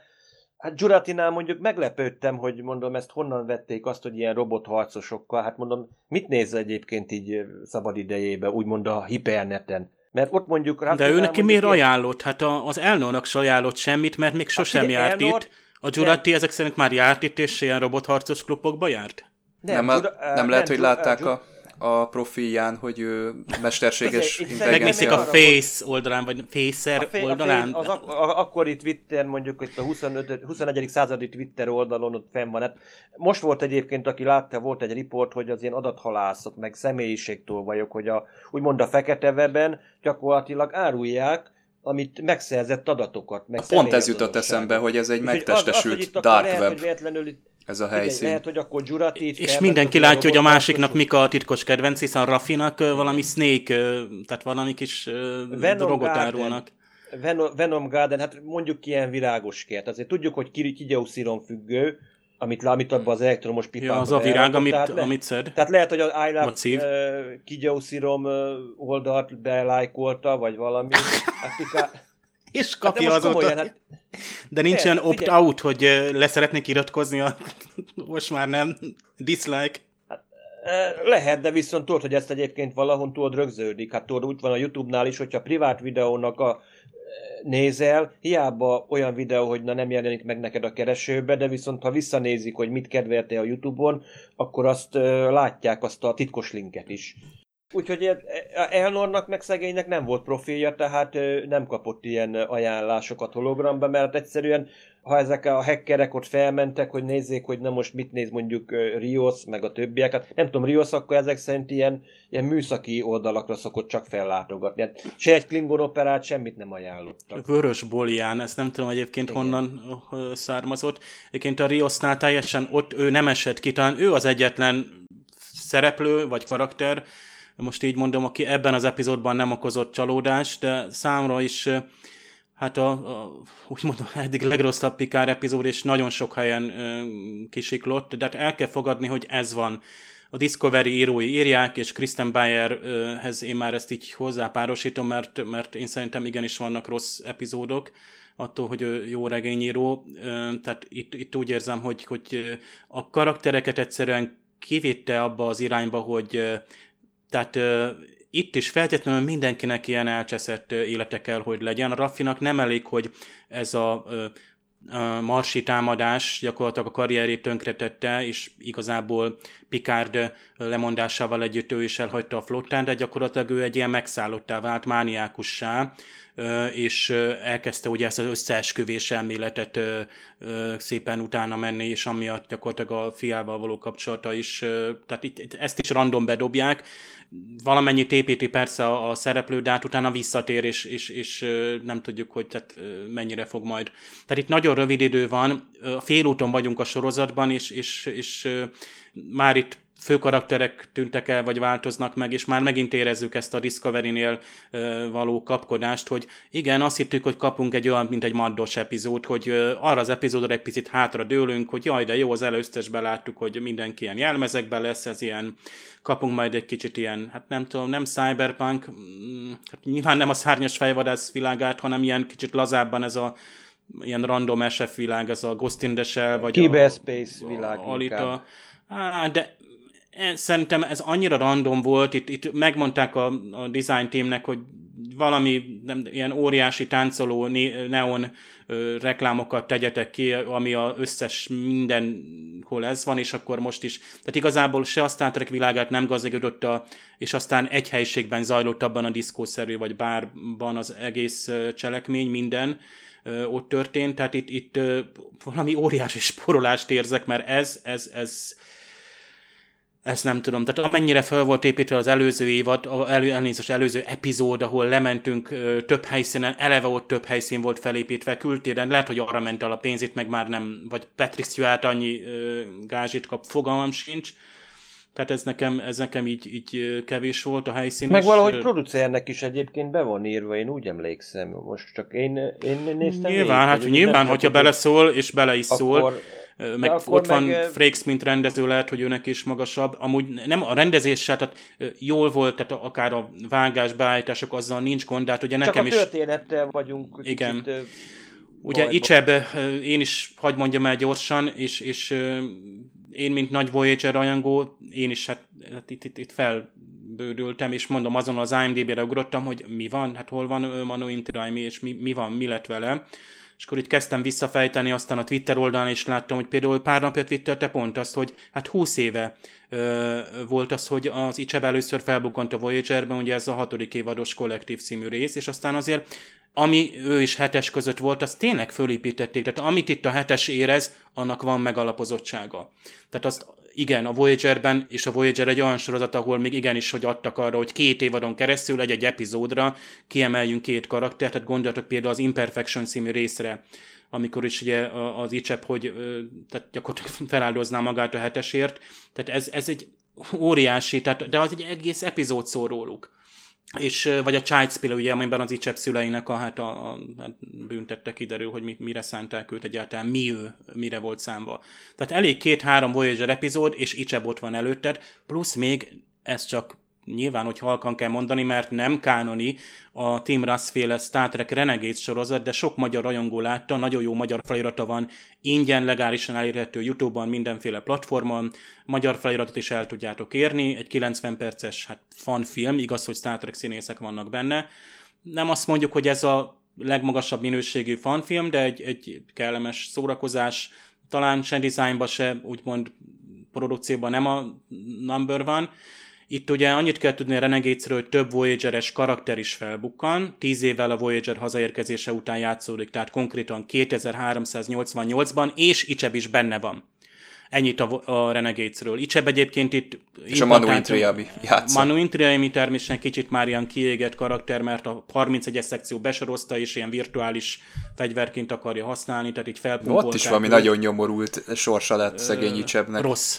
S5: Hát Juratinál mondjuk meglepődtem, hogy mondom, ezt honnan vették azt, hogy ilyen robotharcosokkal, hát mondom, mit néz egyébként így szabad idejébe, úgymond a hiperneten. Mert ott mondjuk...
S6: De
S5: Ratinál
S6: ő neki miért
S5: ilyen-
S6: ajánlott? Hát a, az Elnornak se ajánlott semmit, mert még sosem
S5: figyelj,
S6: járt
S5: Elnor-
S6: itt. A Jurati ezek szerint már járt itt, és ilyen robotharcos klubokba járt?
S4: Nem, nem,
S5: Jura-
S4: nem, nem lehet, hogy
S5: Jura-
S4: látták a, a profilján, hogy ő mesterséges
S6: Megnézik a
S4: intelligencia.
S6: Face oldalán, vagy Facer
S5: A a
S6: oldalán?
S5: fé- Az ak- a- akkori Twitter, mondjuk itt a 25, 21. századi Twitter oldalon ott fenn van. Hát most volt egyébként, aki látta, volt egy riport, hogy az ilyen adathalászok, meg személyiségtől vagyok, hogy a, úgymond a fekete weben gyakorlatilag árulják, amit megszerzett adatokat. Meg
S4: Pont ez jutott eszembe, hogy ez egy
S5: Úgyhogy az- az,
S4: megtestesült
S5: hogy itt akkor
S4: dark
S5: lehet,
S4: web,
S5: hogy véletlenül itt
S4: ez a helyszín.
S5: lehet, hogy akkor Jurati itt
S6: És mindenki látja, hogy a másiknak mik a titkos kedvenc, hiszen Rafinak ö, valami Snake, tehát valami kis
S5: Venom
S6: drogot
S5: Garden.
S6: árulnak.
S5: Venom, Venom Garden, hát mondjuk ilyen virágos kert. Azért tudjuk, hogy Kiri Kigyószíron függő, amit, amit abban az elektromos pipában
S6: Ja, az a virág, amit,
S5: tehát, le,
S6: amit szed.
S5: tehát lehet, hogy az I Love uh, Kigyószirom uh, oldalt belájkolta, vagy valami. Hát.
S6: És
S5: Hát de
S6: kapja
S5: most
S6: azóta.
S5: komolyan, hát
S6: De nincs olyan opt-out, hogy leszeretnék iratkozni a... Most már nem. Dislike.
S5: Ö, Lehet, de viszont tudod, hogy ezt egyébként valahol tudod rögződik. Hát tudod, úgy van a YouTube-nál is, hogyha privát videónak a nézel, hiába olyan videó, hogy na nem jelenik meg neked a keresőbe, de viszont ha visszanézik, hogy mit kedvelte a YouTube-on, akkor azt ö, látják azt a titkos linket is. Úgyhogy e- e- Elnornak meg szegénynek nem volt profilja, tehát nem kapott ilyen ajánlásokat hologramba, mert egyszerűen, ha ezek a hackerek ott felmentek, hogy nézzék, hogy na most mit néz mondjuk Rios, meg a többiek, hát nem tudom, Rios akkor ezek szerint ilyen, ilyen műszaki oldalakra szokott csak fellátogatni. Hát se egy Klingon operát, semmit nem ajánlottak.
S6: Vörös Bolján, ezt nem tudom egyébként
S5: Igen.
S6: honnan származott. Egyébként a Riosnál teljesen ott ő nem esett ki, talán ő az egyetlen szereplő vagy karakter, most így mondom, aki ebben az epizódban nem okozott csalódást, de számra is hát a, a úgy mondom, eddig legrosszabb Pikár epizód, és nagyon sok helyen ö, kisiklott, de hát el kell fogadni, hogy ez van. A Discovery írói írják, és Kristen Bayerhez én már ezt így hozzápárosítom, mert, mert én szerintem igenis vannak rossz epizódok, attól, hogy ő jó regényíró. Ö, Tehát itt, itt úgy érzem, hogy, hogy a karaktereket egyszerűen kivitte abba az irányba, hogy tehát ö, itt is feltétlenül mindenkinek ilyen elcseszett élete kell, hogy legyen. A Raffinak nem elég, hogy ez a ö, a marsi támadás gyakorlatilag a karrierét tönkretette, és igazából Picard lemondásával együtt ő is elhagyta a flottán, de gyakorlatilag ő egy ilyen megszállottá vált, mániákussá, és elkezdte ugye ezt az összeesküvés elméletet szépen utána menni, és amiatt gyakorlatilag a fiával való kapcsolata is, tehát itt, itt ezt is random bedobják, valamennyit építi persze a, a szereplő, de hát utána visszatér, és, és, és nem tudjuk, hogy tehát, mennyire fog majd. Tehát itt nagyon rövid idő van, félúton vagyunk a sorozatban, és, és, és már itt főkarakterek tűntek el, vagy változnak meg, és már megint érezzük ezt a Discovery-nél való kapkodást, hogy igen, azt hittük, hogy kapunk egy olyan, mint egy maddos epizód, hogy arra az epizódra egy picit hátra dőlünk, hogy jaj, de jó, az előztesben láttuk, hogy mindenki ilyen jelmezekben lesz, ez ilyen, kapunk majd egy kicsit ilyen, hát nem tudom, nem cyberpunk, mm, hát nyilván nem a szárnyas fejvadász világát, hanem ilyen kicsit lazábban ez a ilyen random SF világ, ez a Ghost in the Shell, vagy
S5: Cyberspace
S6: a,
S5: világ
S6: a Alita. Á, de szerintem ez annyira random volt, itt, itt megmondták a, a design teamnek, hogy valami nem, ilyen óriási táncoló neon ö, reklámokat tegyetek ki, ami a összes mindenhol ez van, és akkor most is. Tehát igazából se a Star Trek világát nem gazdagodott és aztán egy helyiségben zajlott abban a diszkószerű, vagy bárban az egész cselekmény, minden ö, ott történt, tehát itt, itt ö, valami óriási sporolást érzek, mert ez, ez, ez, ezt nem tudom. Tehát amennyire fel volt építve az előző évad, elő, elnézést, előző epizód, ahol lementünk ö, több helyszínen, eleve ott több helyszín volt felépítve kültéren, lehet, hogy arra ment el a pénzét, meg már nem, vagy Patrick Stewart annyi ö, gázsit kap, fogalmam sincs. Tehát ez nekem, ez nekem így, így kevés volt a helyszín.
S5: Meg valahogy producernek is egyébként be van írva, én úgy emlékszem. Most csak én, én néztem
S6: Nyilván,
S5: végig,
S6: hát
S5: hogy
S6: nyilván, hogyha beleszól, és bele is szól,
S5: Akkor-
S6: Ö, meg ott van
S5: meg, ö,
S6: Frakes, mint rendező, lehet, hogy őnek is magasabb. Amúgy nem a rendezéssel, tehát jól volt, tehát akár a vágás, beállítások, azzal nincs gond, de hát ugye
S5: Csak
S6: nekem
S5: a
S6: is...
S5: történettel vagyunk
S6: Igen.
S5: kicsit,
S6: Ugye
S5: bajba.
S6: Icseb, én is, hagyd mondjam el gyorsan, és, és én, mint nagy Voyager rajongó, én is hát, hát itt, itt, itt felbődültem, és mondom, azon az IMDB-re ugrottam, hogy mi van, hát hol van Manu Intiraimi, és mi, mi van, mi lett vele. És akkor így kezdtem visszafejteni, aztán a Twitter oldalon is láttam, hogy például pár napja twittelte pont azt, hogy hát 20 éve ö, volt az, hogy az Icseb először felbukkant a Voyagerben, ugye ez a hatodik évados kollektív című rész, és aztán azért ami ő is hetes között volt, azt tényleg fölépítették. Tehát amit itt a hetes érez, annak van megalapozottsága. Tehát azt igen, a Voyagerben, és a Voyager egy olyan sorozat, ahol még igenis, hogy adtak arra, hogy két évadon keresztül egy-egy epizódra kiemeljünk két karaktert, tehát gondoljatok például az Imperfection című részre, amikor is ugye az Icsep, hogy tehát gyakorlatilag feláldozná magát a hetesért. Tehát ez, ez egy óriási, tehát, de az egy egész epizód szól róluk. És, vagy a Child's Play, ugye, amiben az Icsep szüleinek a, hát a, a hát büntette kiderül, hogy mi, mire szánták őt egyáltalán, mi ő, mire volt számba. Tehát elég két-három Voyager epizód, és Icsep ott van előtted, plusz még ez csak nyilván, hogy halkan kell mondani, mert nem kánoni a Tim Russ féle Star Trek Renegades sorozat, de sok magyar rajongó látta, nagyon jó magyar felirata van, ingyen, legálisan elérhető YouTube-on, mindenféle platformon, magyar feliratot is el tudjátok érni, egy 90 perces hát fanfilm, igaz, hogy Star Trek színészek vannak benne. Nem azt mondjuk, hogy ez a legmagasabb minőségű fanfilm, de egy, egy kellemes szórakozás, talán se dizájnba, se úgymond produkcióban nem a number van, itt ugye annyit kell tudni a Renegades-ről, hogy több Voyager-es karakter is felbukkan, tíz évvel a Voyager hazaérkezése után játszódik, tehát konkrétan 2388-ban, és Icseb is benne van. Ennyit a, a Renegades-ről. Icseb egyébként itt...
S4: És a Manu Intriami
S6: játszott. Manu Intriami természetesen kicsit már ilyen kiégett karakter, mert a 31-es szekció besorozta, és ilyen virtuális fegyverként akarja használni, tehát így felpumpolták.
S4: Ott is valami nagyon nyomorult sorsa lett szegény Icsebnek.
S6: Rossz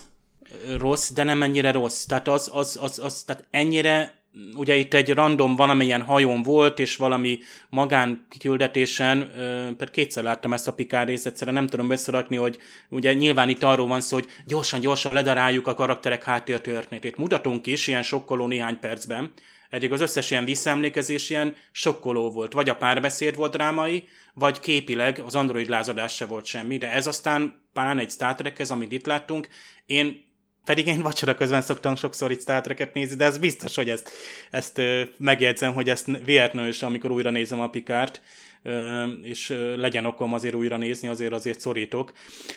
S6: rossz, de nem ennyire rossz. Tehát az, az, az, az tehát ennyire ugye itt egy random valamilyen hajón volt, és valami magán kiküldetésen, pedig kétszer láttam ezt a Pikár részt, egyszerűen nem tudom összerakni, hogy ugye nyilván itt arról van szó, hogy gyorsan-gyorsan ledaráljuk a karakterek háttértörténetét. Mutatunk is ilyen sokkoló néhány percben, eddig az összes ilyen visszaemlékezés ilyen sokkoló volt. Vagy a párbeszéd volt drámai, vagy képileg az android lázadás se volt semmi, de ez aztán pán egy Star Trek, ez, amit itt láttunk, én pedig én vacsora közben szoktam sokszor itt Star Trek-et nézni, de ez biztos, hogy ezt, ezt megjegyzem, hogy ezt véletlenül amikor újra nézem a Pikárt, és legyen okom azért újra nézni, azért azért szorítok.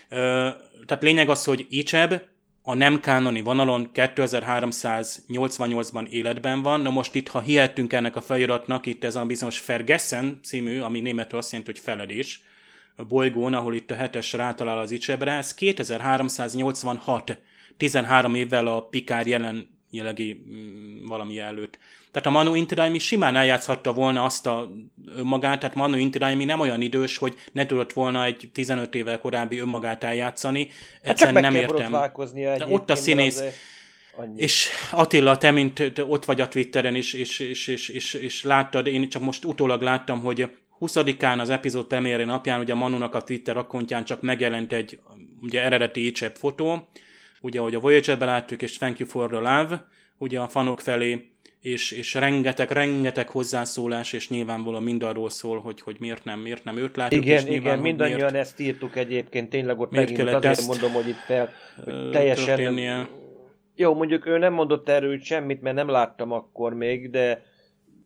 S6: Tehát lényeg az, hogy Icseb a nem kánoni vonalon 2388-ban életben van. Na most itt, ha hihetünk ennek a feliratnak, itt ez a bizonyos Fergessen című, ami németül azt jelenti, hogy feledés, a bolygón, ahol itt a hetes rátalál az Icsebre, ez 2386 13 évvel a Pikár jelen jelenlegi mm, valami előtt. Tehát a Manu Intiraimi simán eljátszhatta volna azt a magát, tehát Manu Intiraimi nem olyan idős, hogy ne tudott volna egy 15 évvel korábbi önmagát eljátszani.
S5: Hát csak meg nem értem. De
S6: ott a színész. És Attila, te mint te ott vagy a Twitteren, és, és, és, és, és, és láttad, én csak most utólag láttam, hogy 20-án az epizód premiére napján, ugye a Manunak a Twitter akkontján csak megjelent egy ugye eredeti écsebb fotó, ugye ahogy a Voyager-ben láttuk, és Thank You for the Love, ugye a fanok felé, és, és rengeteg, rengeteg hozzászólás, és nyilvánvalóan mind arról szól, hogy, hogy miért nem, miért nem őt látjuk.
S5: Igen,
S6: és
S5: igen, mindannyian miért, ezt írtuk egyébként, tényleg ott
S6: miért
S5: megint azért ezt mondom, hogy itt fel, hogy teljesen... Történnie. Jó, mondjuk ő nem mondott erről semmit, mert nem láttam akkor még, de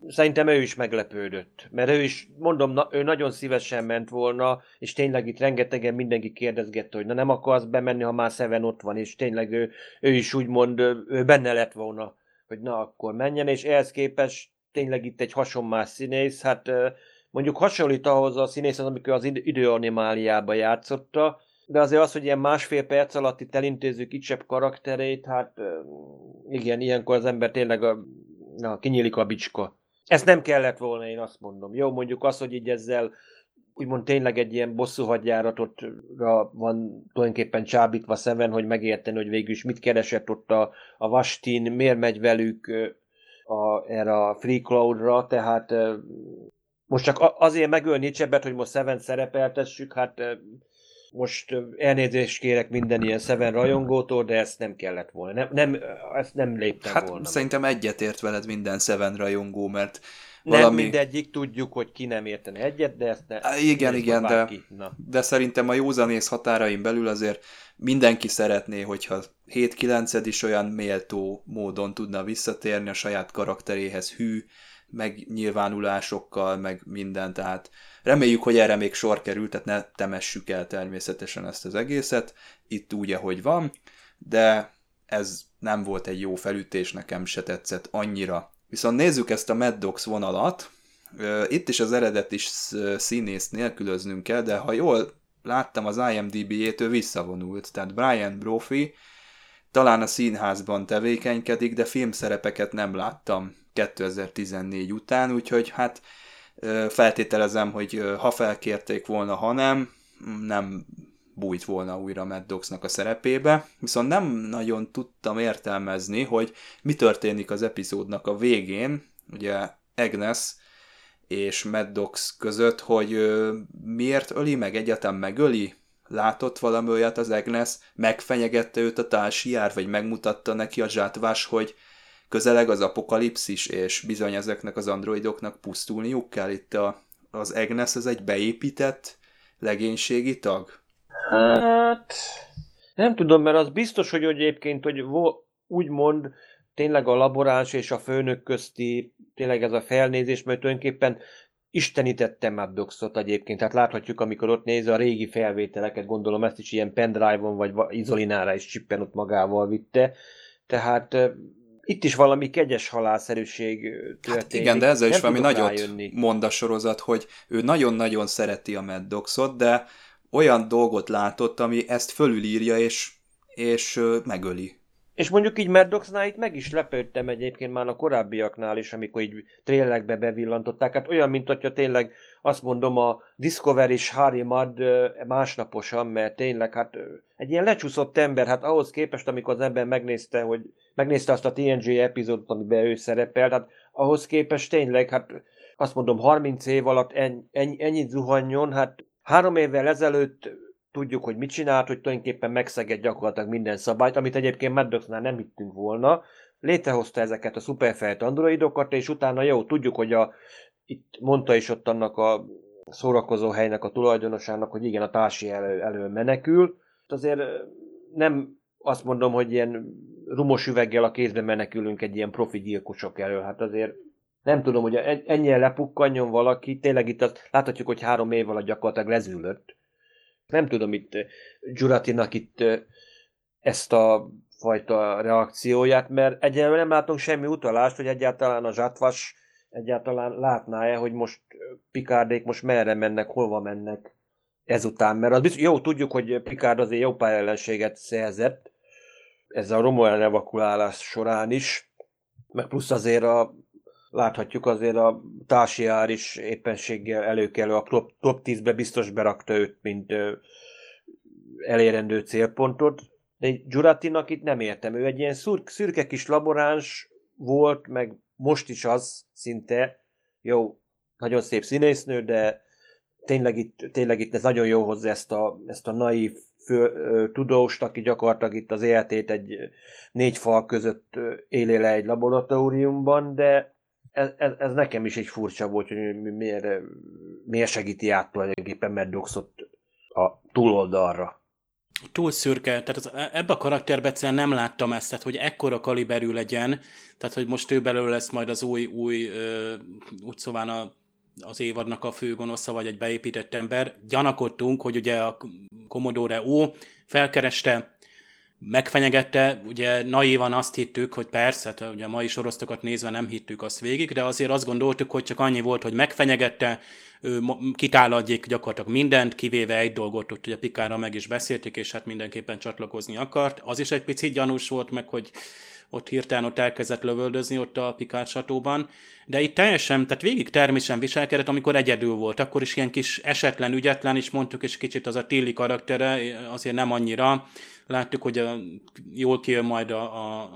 S5: szerintem ő is meglepődött, mert ő is, mondom, na, ő nagyon szívesen ment volna, és tényleg itt rengetegen mindenki kérdezgette, hogy na nem akarsz bemenni, ha már Seven ott van, és tényleg ő, ő is úgymond, ő benne lett volna, hogy na akkor menjen, és ehhez képest tényleg itt egy hasonlás színész, hát mondjuk hasonlít ahhoz a színész, amikor az időanimáliába játszotta, de azért az, hogy ilyen másfél perc alatt itt elintézzük kisebb karakterét, hát igen, ilyenkor az ember tényleg a, na, kinyílik a bicska. Ezt nem kellett volna, én azt mondom. Jó, mondjuk az, hogy így ezzel úgymond tényleg egy ilyen bosszúhagyjáratotra van tulajdonképpen csábítva szemben, hogy megérteni, hogy végül is mit keresett ott a, a Vastin, miért megy velük a, erre a Free Cloud-ra, tehát most csak azért megölni Csebet, hogy most Seven szerepeltessük, hát most elnézést kérek minden ilyen Seven rajongótól, de ezt nem kellett volna. Nem, nem, ezt nem léptem
S4: hát,
S5: volna.
S4: Szerintem egyetért veled minden Seven rajongó, mert
S5: valami... Nem mindegyik, tudjuk, hogy ki nem értene egyet, de ezt ne...
S4: Igen, igen, de, de szerintem a józanész határain belül azért mindenki szeretné, hogyha 7-9 is olyan méltó módon tudna visszatérni a saját karakteréhez hű, megnyilvánulásokkal, meg minden, tehát reméljük, hogy erre még sor került, tehát ne temessük el természetesen ezt az egészet, itt úgy, ahogy van, de ez nem volt egy jó felütés, nekem se tetszett annyira. Viszont nézzük ezt a Mad Dogs vonalat, itt is az eredeti színész nélkülöznünk kell, de ha jól láttam az IMDb-jét, ő visszavonult, tehát Brian Brophy talán a színházban tevékenykedik, de filmszerepeket nem láttam 2014 után, úgyhogy hát feltételezem, hogy ha felkérték volna, ha nem, nem bújt volna újra Mad Dogsnak a szerepébe, viszont nem nagyon tudtam értelmezni, hogy mi történik az epizódnak a végén, ugye Agnes és Maddox között, hogy miért öli meg, egyáltalán megöli? Látott valami olyat az Agnes? Megfenyegette őt a társiár, vagy megmutatta neki a zsátvás, hogy közeleg az apokalipszis, és bizony ezeknek az androidoknak pusztulniuk kell. Itt a, az Agnes, ez egy beépített legénységi tag?
S5: Hát, nem tudom, mert az biztos, hogy egyébként, hogy úgymond tényleg a laboráns és a főnök közti tényleg ez a felnézés, mert tulajdonképpen istenítette Maddoxot egyébként, tehát láthatjuk, amikor ott nézi a régi felvételeket, gondolom ezt is ilyen pendrive-on vagy izolinára is csippen ott magával vitte, tehát itt is valami kegyes halálszerűség történik. Hát
S4: igen, de ezzel is valami nagyot rájönni. mond a sorozat, hogy ő nagyon-nagyon szereti a Mad Dogs-ot, de olyan dolgot látott, ami ezt fölülírja és, és megöli.
S5: És mondjuk így Mad Dogs-nál itt meg is lepődtem egyébként már a korábbiaknál is, amikor így trélekbe bevillantották. Hát olyan, mint hogyha tényleg azt mondom a Discovery is Harry Mudd másnaposan, mert tényleg hát egy ilyen lecsúszott ember, hát ahhoz képest, amikor az ember megnézte, hogy megnézte azt a TNG epizódot, amiben ő szerepelt, hát ahhoz képest tényleg, hát azt mondom, 30 év alatt ennyi, ennyit zuhanjon, hát három évvel ezelőtt tudjuk, hogy mit csinált, hogy tulajdonképpen megszegett gyakorlatilag minden szabályt, amit egyébként Maddoxnál nem hittünk volna. Létrehozta ezeket a szuperfejt androidokat, és utána jó, tudjuk, hogy a, itt mondta is ott annak a szórakozó helynek a tulajdonosának, hogy igen, a társi elő, elő menekül. Azért nem azt mondom, hogy ilyen rumos üveggel a kézbe menekülünk egy ilyen profi gyilkosok elől. Hát azért nem tudom, hogy ennyire lepukkanjon valaki, tényleg itt azt láthatjuk, hogy három év alatt gyakorlatilag lezűlött. Nem tudom itt Gyuratinak itt ezt a fajta reakcióját, mert egyelőre nem látunk semmi utalást, hogy egyáltalán a zsátvas egyáltalán látná-e, hogy most Pikárdék most merre mennek, hova mennek ezután, mert az biztos, jó, tudjuk, hogy Pikárd azért jó pár ellenséget szerzett, ez a Romulan evakuálás során is, meg plusz azért a, láthatjuk azért a társiár is éppenséggel előkelő, a top, top 10-be biztos berakta őt, mint ö, elérendő célpontot. De Gyuratinak itt nem értem, ő egy ilyen szür, szürke kis laboráns volt, meg most is az szinte, jó, nagyon szép színésznő, de tényleg itt, tényleg itt ez nagyon jó hozzá ezt a, ezt a naív fő, tudóst, aki gyakorlatilag itt az életét egy négy fal között éli le egy laboratóriumban, de ez, ez, ez nekem is egy furcsa volt, hogy miért, miért segíti át tulajdonképpen Maddoxot a túloldalra.
S6: Túl szürke, tehát az, ebbe a karakterbe egyszerűen nem láttam ezt, tehát hogy ekkora kaliberű legyen, tehát hogy most ő belőle lesz majd az új, új úgy szóval a az évadnak a főgonosza, vagy egy beépített ember. Gyanakodtunk, hogy ugye a Commodore O felkereste, megfenyegette, ugye naívan azt hittük, hogy persze, hát ugye a mai sorosztokat nézve nem hittük azt végig, de azért azt gondoltuk, hogy csak annyi volt, hogy megfenyegette, kitáladjék gyakorlatilag mindent, kivéve egy dolgot, hogy a Pikára meg is beszélték, és hát mindenképpen csatlakozni akart. Az is egy picit gyanús volt meg, hogy ott hirtelen ott elkezdett lövöldözni ott a Picard satóban, de itt teljesen, tehát végig természetesen viselkedett, amikor egyedül volt, akkor is ilyen kis esetlen, ügyetlen, is mondtuk, és kicsit az a Tilly karaktere azért nem annyira, láttuk, hogy a, jól kijön majd a,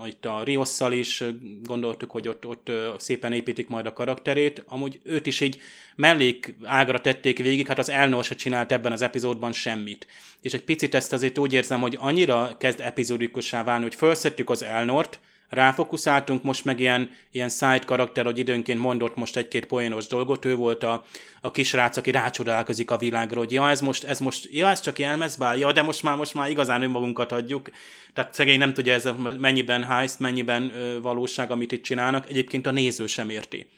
S6: a, itt a Riosszal is, gondoltuk, hogy ott, ott szépen építik majd a karakterét. Amúgy őt is így mellék ágra tették végig, hát az Elnor se csinált ebben az epizódban semmit. És egy picit ezt azért úgy érzem, hogy annyira kezd epizódikussá válni, hogy felszettük az Elnort, ráfokuszáltunk, most meg ilyen, ilyen side karakter, hogy időnként mondott most egy-két poénos dolgot, ő volt a, a kisrác, aki rácsodálkozik a világra, hogy ja, ez most, ez most, ja, ez csak jelmezbál, ja, de most már, most már igazán önmagunkat adjuk. Tehát szegény nem tudja ez mennyiben heist, mennyiben ö, valóság, amit itt csinálnak. Egyébként a néző sem érti.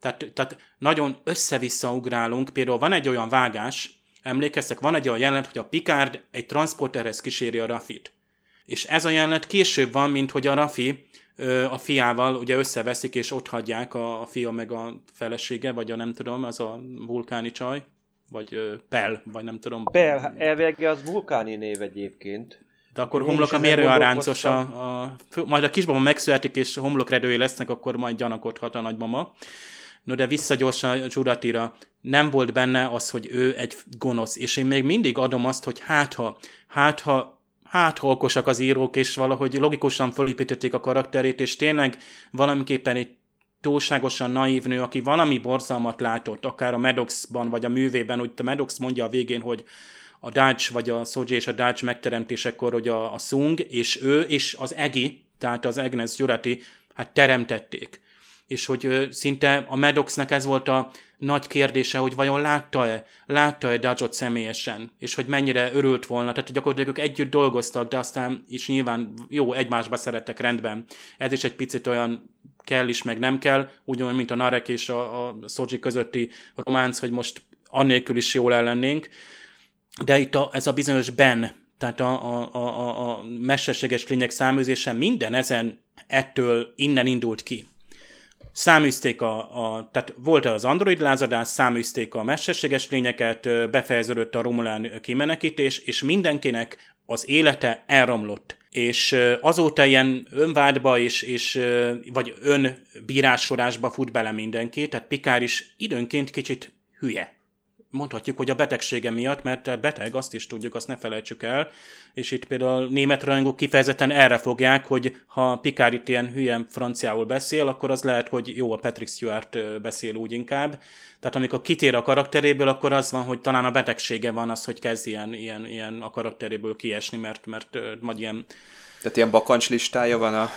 S6: Tehát, tehát nagyon össze-vissza ugrálunk. Például van egy olyan vágás, emlékeztek, van egy olyan jelenet, hogy a Picard egy transporterhez kíséri a Rafit. És ez a jelenet később van, mint hogy a Rafi a fiával ugye összeveszik, és ott hagyják a, a fia meg a felesége, vagy a nem tudom, az a vulkáni csaj, vagy Pel, vagy nem tudom.
S5: Pel, elvégge az vulkáni név egyébként.
S6: De akkor homlok a mérő a a, majd a kisbaba megszületik, és homlokredői lesznek, akkor majd gyanakodhat a nagymama. No de vissza gyorsan a nem volt benne az, hogy ő egy gonosz, és én még mindig adom azt, hogy hát ha, hát ha hát okosak az írók, és valahogy logikusan felépítették a karakterét, és tényleg valamiképpen egy túlságosan naív nő, aki valami borzalmat látott, akár a Medoxban, vagy a művében, úgy a Medox mondja a végén, hogy a Dutch, vagy a Soji és a Dutch megteremtésekor, hogy a, a Sung, és ő, és az Egi, tehát az Agnes Jurati, hát teremtették. És hogy szinte a Medoxnak ez volt a nagy kérdése, hogy vajon látta-e, látta-e Dodge-ot személyesen, és hogy mennyire örült volna. Tehát gyakorlatilag ők együtt dolgoztak, de aztán is nyilván jó, egymásba szerettek rendben. Ez is egy picit olyan kell is, meg nem kell, ugyanúgy, mint a Narek és a, a Soji közötti románc, hogy most annélkül is jól ellennénk. De itt a, ez a bizonyos Ben, tehát a, a, a, a mesterséges lények száműzése minden ezen ettől innen indult ki száműzték a, a, tehát volt az Android lázadás, száműzték a mesterséges lényeket, befejeződött a Romulán kimenekítés, és mindenkinek az élete elromlott. És azóta ilyen önvádba és, és vagy önbírásolásba fut bele mindenki, tehát Pikár is időnként kicsit hülye mondhatjuk, hogy a betegsége miatt, mert beteg, azt is tudjuk, azt ne felejtsük el, és itt például német rajongók kifejezetten erre fogják, hogy ha Picard itt ilyen hülyen franciául beszél, akkor az lehet, hogy jó, a Patrick Stewart beszél úgy inkább. Tehát amikor kitér a karakteréből, akkor az van, hogy talán a betegsége van az, hogy kezd ilyen, ilyen, ilyen a karakteréből kiesni, mert, mert majd ilyen
S4: tehát ilyen bakancs listája van a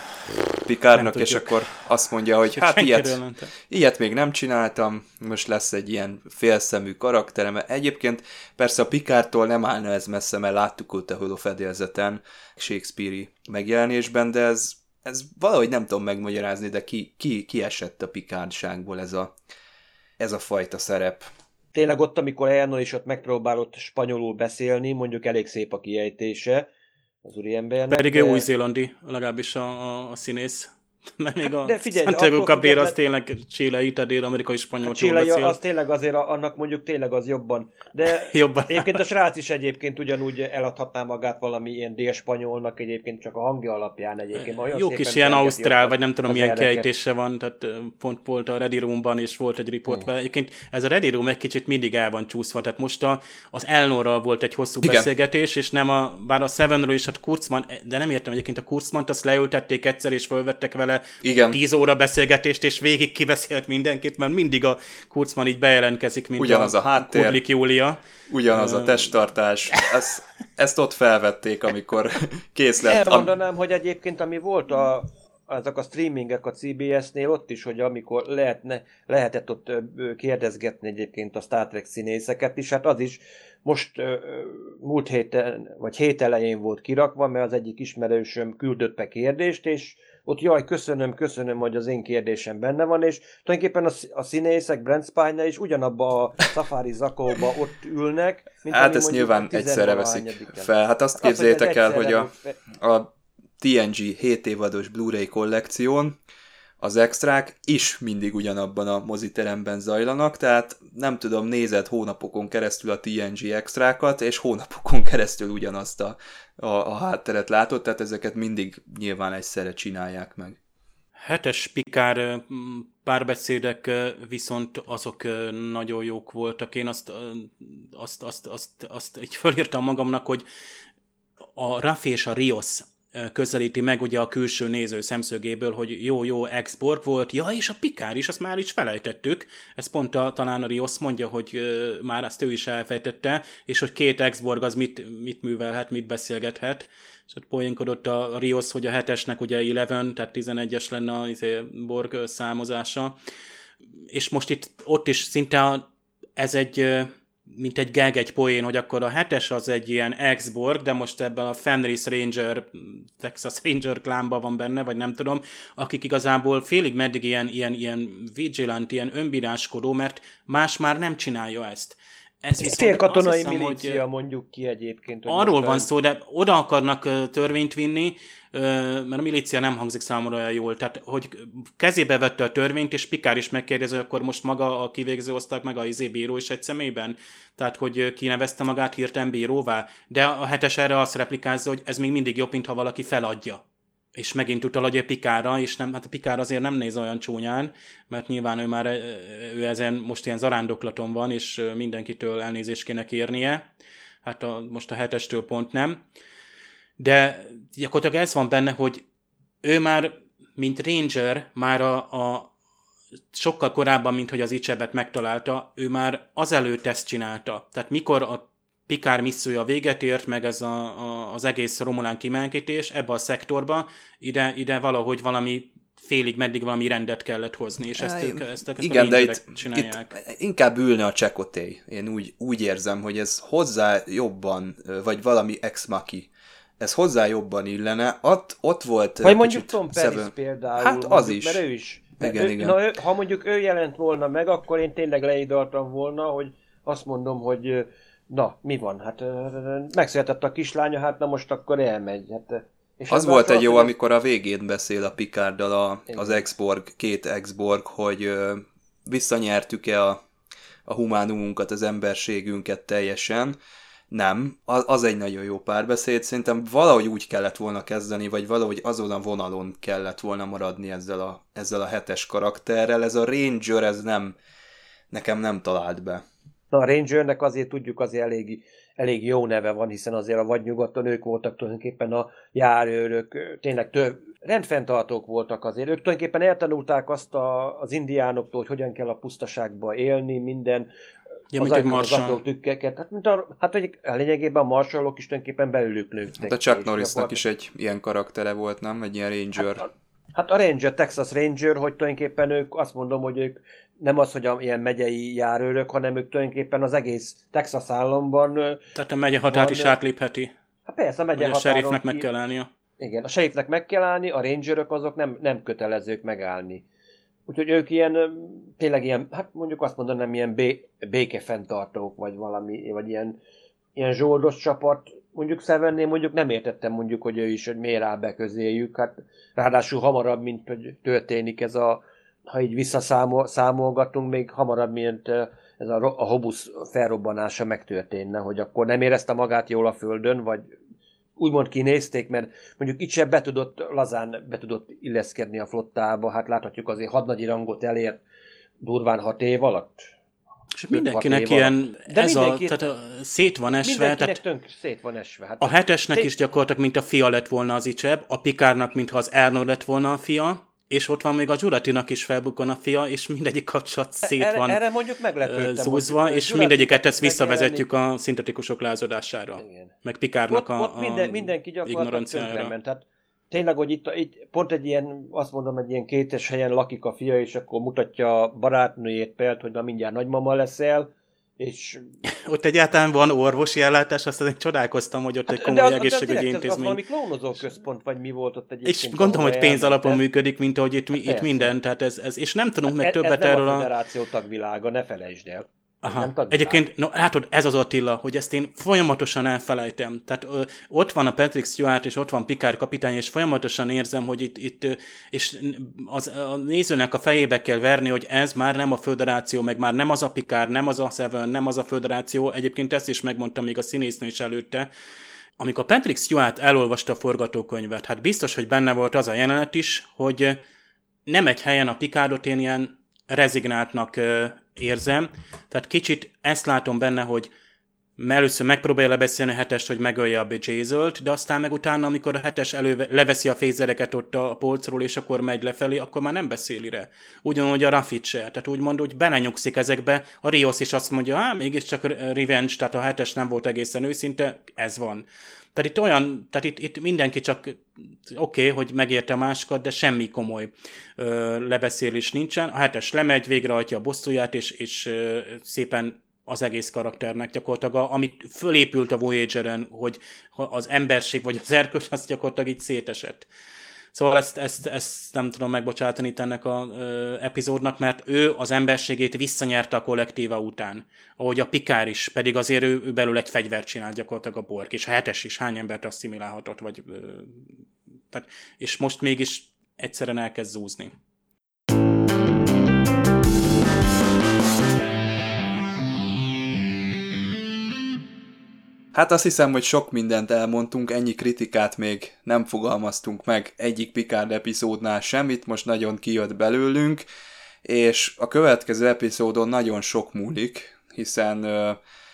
S4: Pikárnak, és akkor azt mondja, hogy hát ilyet, ilyet még nem csináltam, most lesz egy ilyen félszemű karakterem. Egyébként persze a Pikártól nem állna ez messze, mert láttuk ott a holofedélzeten Shakespeare-i megjelenésben, de ez, ez valahogy nem tudom megmagyarázni, de ki, ki, ki esett a Pikárdságból ez a, ez a fajta szerep
S5: tényleg ott, amikor Erno is ott megpróbálott spanyolul beszélni, mondjuk elég szép a kiejtése, az úriembernek.
S6: Pedig ő de... új-zélandi, legalábbis a, a, a színész. Mert még a de figyelj, Santiago Cabrera az tényleg Chile, dél-amerikai spanyol
S5: Chile, az tényleg azért, annak mondjuk tényleg az jobban. De jobban. egyébként a srác is egyébként ugyanúgy eladhatná magát valami ilyen dél-spanyolnak egyébként csak a hangja alapján egyébként.
S6: Olyan Jó kis ilyen ausztrál, vagy nem tudom milyen kiejtése van, tehát pont volt a Ready Room-ban és volt egy report. Hmm. Egyébként ez a Ready Room egy kicsit mindig el van csúszva, tehát most a, az Elnorral volt egy hosszú Igen. beszélgetés, és nem a, bár a Sevenről is, hát Kurzman, de nem értem egyébként a Kurzmant, azt leültették egyszer, és fölvettek vele igen. 10 óra beszélgetést, és végig kibeszélt mindenkit, mert mindig a Kurzman így bejelentkezik, mint
S4: Ugyanaz a, a háttér,
S6: Kudlik Júlia.
S4: Ugyanaz a testtartás. Ezt, ezt ott felvették, amikor kész lett.
S5: Elmondanám, hogy egyébként ami volt a, azok a streamingek a CBS-nél ott is, hogy amikor lehetne, lehetett ott kérdezgetni egyébként a Star Trek színészeket is, hát az is most múlt héten, vagy hét elején volt kirakva, mert az egyik ismerősöm küldött be kérdést, és ott jaj, köszönöm, köszönöm, hogy az én kérdésem benne van, és tulajdonképpen a, a színészek Brent Spiner is ugyanabba a Safari zakóba ott ülnek.
S4: Mint hát ezt nyilván egyszerre veszik fel. Hát azt képzeljétek el, hogy a, a TNG 7 évados Blu-ray kollekción az extrák is mindig ugyanabban a moziteremben zajlanak, tehát nem tudom, nézed hónapokon keresztül a TNG extrákat, és hónapokon keresztül ugyanazt a, a, a hátteret látod, tehát ezeket mindig nyilván egyszerre csinálják meg.
S6: Hetes Pikár párbeszédek viszont azok nagyon jók voltak. Én azt, azt, azt, azt, azt így fölírtam magamnak, hogy a Rafi és a Rios közelíti meg ugye a külső néző szemszögéből, hogy jó-jó export volt, ja, és a Pikár is, azt már is felejtettük, ez pont a, talán a Rios mondja, hogy uh, már azt ő is elfejtette, és hogy két exborg az mit, mit művelhet, mit beszélgethet, és ott poénkodott a Rios, hogy a hetesnek ugye 11, tehát 11-es lenne a izé, Borg számozása, és most itt ott is szinte a, ez egy mint egy gag, egy poén, hogy akkor a hetes az egy ilyen ex-borg, de most ebben a Fenris Ranger, Texas Ranger klánban van benne, vagy nem tudom, akik igazából félig meddig ilyen, ilyen, ilyen vigilant, ilyen önbíráskodó, mert más már nem csinálja ezt.
S5: Ez viszont katonai hiszem, milícia hogy, mondjuk ki egyébként.
S6: Hogy arról van szó, de oda akarnak törvényt vinni, mert a milícia nem hangzik számomra olyan jól. Tehát, hogy kezébe vette a törvényt, és Pikár is megkérdezi, akkor most maga a kivégző osztag, meg a izé bíró is egy személyben. Tehát, hogy kinevezte magát hirtelen bíróvá. De a hetes erre azt replikázza, hogy ez még mindig jobb, mint ha valaki feladja és megint utal a Pikára, és nem, hát a Pikár azért nem néz olyan csúnyán, mert nyilván ő már ő ezen most ilyen zarándoklaton van, és mindenkitől elnézést kéne kérnie. Hát a, most a hetestől pont nem. De gyakorlatilag ez van benne, hogy ő már, mint Ranger, már a, a sokkal korábban, mint hogy az Icsebet megtalálta, ő már azelőtt ezt csinálta. Tehát mikor a Pikár missziója véget ért, meg ez a, a, az egész Romulán kimenkítés ebbe a szektorba, ide, ide valahogy valami félig meddig valami rendet kellett hozni, és ezt, ők, ezt, ezt
S4: Igen, de itt, csinálják. itt inkább ülne a csekoté. Én úgy, úgy érzem, hogy ez hozzá jobban, vagy valami ex maki ez hozzá jobban illene. Ott, ott volt...
S5: Vagy mondjuk Tom Paris például.
S4: Hát az mondjuk, is.
S5: Mert ő is.
S4: Igen,
S5: ő,
S4: igen.
S5: Na, ő, ha mondjuk ő jelent volna meg, akkor én tényleg leidaltam volna, hogy azt mondom, hogy na, mi van? Hát megszületett a kislánya, hát na most akkor elmegy. Hát,
S4: és az volt egy jó, az, amikor a végén beszél a Picarddal a, az Exborg, két Exborg, hogy ö, visszanyertük-e a, a humánumunkat, az emberségünket teljesen. Nem, az, az egy nagyon jó párbeszéd. Szerintem valahogy úgy kellett volna kezdeni, vagy valahogy azon a vonalon kellett volna maradni ezzel a, ezzel a hetes karakterrel. Ez a Ranger, ez nem, nekem nem talált be.
S5: Na a Rangernek azért tudjuk, azért elég, elég jó neve van, hiszen azért a vadnyugaton ők voltak tulajdonképpen a járőrök, tényleg több, rendfenntartók voltak azért. Ők tulajdonképpen eltanulták azt a, az indiánoktól, hogy hogyan kell a pusztaságba élni, minden,
S6: Ja, az mint egy
S5: tükkeket. Hát, mint a, hát hogy a lényegében a marsalok is tulajdonképpen belőlük nőttek.
S4: Hát a Chuck Norrisnak is egy ilyen karaktere volt, nem? Egy ilyen ranger.
S5: Hát, hát a Ranger, Texas Ranger, hogy tulajdonképpen ők azt mondom, hogy ők nem az, hogy a, ilyen megyei járőrök, hanem ők tulajdonképpen az egész Texas államban...
S6: Tehát a megye határt is átlépheti.
S5: Hát persze, a megye
S6: a sheriffnek meg kell állnia.
S5: Igen, a sheriffnek meg kell állni, a rangerök azok nem, nem kötelezők megállni. Úgyhogy ők ilyen, tényleg ilyen, hát mondjuk azt mondanám, ilyen bé, békefenntartók, vagy valami, vagy ilyen, ilyen zsoldos csapat. Mondjuk Sevennél mondjuk nem értettem mondjuk, hogy ő is, hogy miért áll be közéjük. Hát ráadásul hamarabb, mint hogy történik ez a, ha így visszaszámolgatunk, még hamarabb, mint ez a, a hobusz felrobbanása megtörténne, hogy akkor nem érezte magát jól a földön, vagy úgymond kinézték, mert mondjuk itt sem be tudott, lazán be tudott illeszkedni a flottába, hát láthatjuk azért hadnagyi rangot elért durván hat év alatt.
S6: És mindenkinek ilyen, de ez a, tehát a, szét van esve.
S5: Tehát tönk, szét van esve.
S6: Hát a hetesnek szét... is gyakorlatilag, mint a fia lett volna az Icseb, a Pikárnak, mintha az Erno lett volna a fia, és ott van még a Zsuratinak is felbukon a fia, és mindegyik kapcsolat e- szét van
S5: erre, mondjuk
S6: zúzva, és mindegyiket ezt visszavezetjük a szintetikusok lázadására. Igen. Meg Pikárnak
S5: ott a, minden, mindenki ment. Tehát tényleg, hogy itt, itt pont egy ilyen, azt mondom, egy ilyen kétes helyen lakik a fia, és akkor mutatja a barátnőjét például, hogy na mindjárt nagymama leszel, és...
S6: Ott egyáltalán van orvosi ellátás, azt azért csodálkoztam, hogy ott egy komoly az, egészségügyi intézmény. Az
S5: valami klónozó központ, vagy mi volt ott egy
S6: És gondolom, hogy pénz alapon működik, mint ahogy itt, itt minden, tehát ez, ez, és nem tudunk meg ez, többet
S5: ez
S6: erről
S5: a... Nem a tagvilága, ne felejtsd el.
S6: Aha. Egyébként, no, látod, ez az Attila, hogy ezt én folyamatosan elfelejtem. Tehát ö, ott van a Patrick Stewart, és ott van Picard kapitány, és folyamatosan érzem, hogy itt, itt és az, a nézőnek a fejébe kell verni, hogy ez már nem a föderáció, meg már nem az a Picard, nem az a Seven, nem az a föderáció. Egyébként ezt is megmondtam még a színésznő is előtte, amikor Patrick Stewart elolvasta a forgatókönyvet, hát biztos, hogy benne volt az a jelenet is, hogy nem egy helyen a Picardot én ilyen rezignáltnak érzem. Tehát kicsit ezt látom benne, hogy először megpróbálja lebeszélni a hetest, hogy megölje a Bejazelt, de aztán meg utána, amikor a hetes elő, leveszi a fézereket ott a polcról, és akkor megy lefelé, akkor már nem beszéli rá. Ugyanúgy a Rafit se. Tehát úgymond, hogy belenyugszik ezekbe. A Rios is azt mondja, hát mégiscsak revenge, tehát a hetes nem volt egészen őszinte, ez van. Tehát itt olyan, tehát itt, itt mindenki csak oké, okay, hogy megérte másokat, de semmi komoly ö, lebeszélés nincsen. A hetes lemegy, végrehajtja a bosszúját, és, és ö, szépen az egész karakternek gyakorlatilag, amit fölépült a Voyager-en, hogy az emberség vagy az erkölcs, az gyakorlatilag így szétesett. Szóval ezt, ezt, ezt nem tudom megbocsátani itt ennek az epizódnak, mert ő az emberségét visszanyerte a kollektíva után. Ahogy a Pikár is, pedig azért ő, ő belül egy fegyvert csinált gyakorlatilag a Borg, és a hetes is hány embert asszimilálhatott, vagy, ö, tehát, és most mégis egyszerűen elkezd zúzni.
S4: Hát azt hiszem, hogy sok mindent elmondtunk, ennyi kritikát még nem fogalmaztunk meg egyik Picard epizódnál semmit, most nagyon kijött belőlünk, és a következő epizódon nagyon sok múlik, hiszen ö,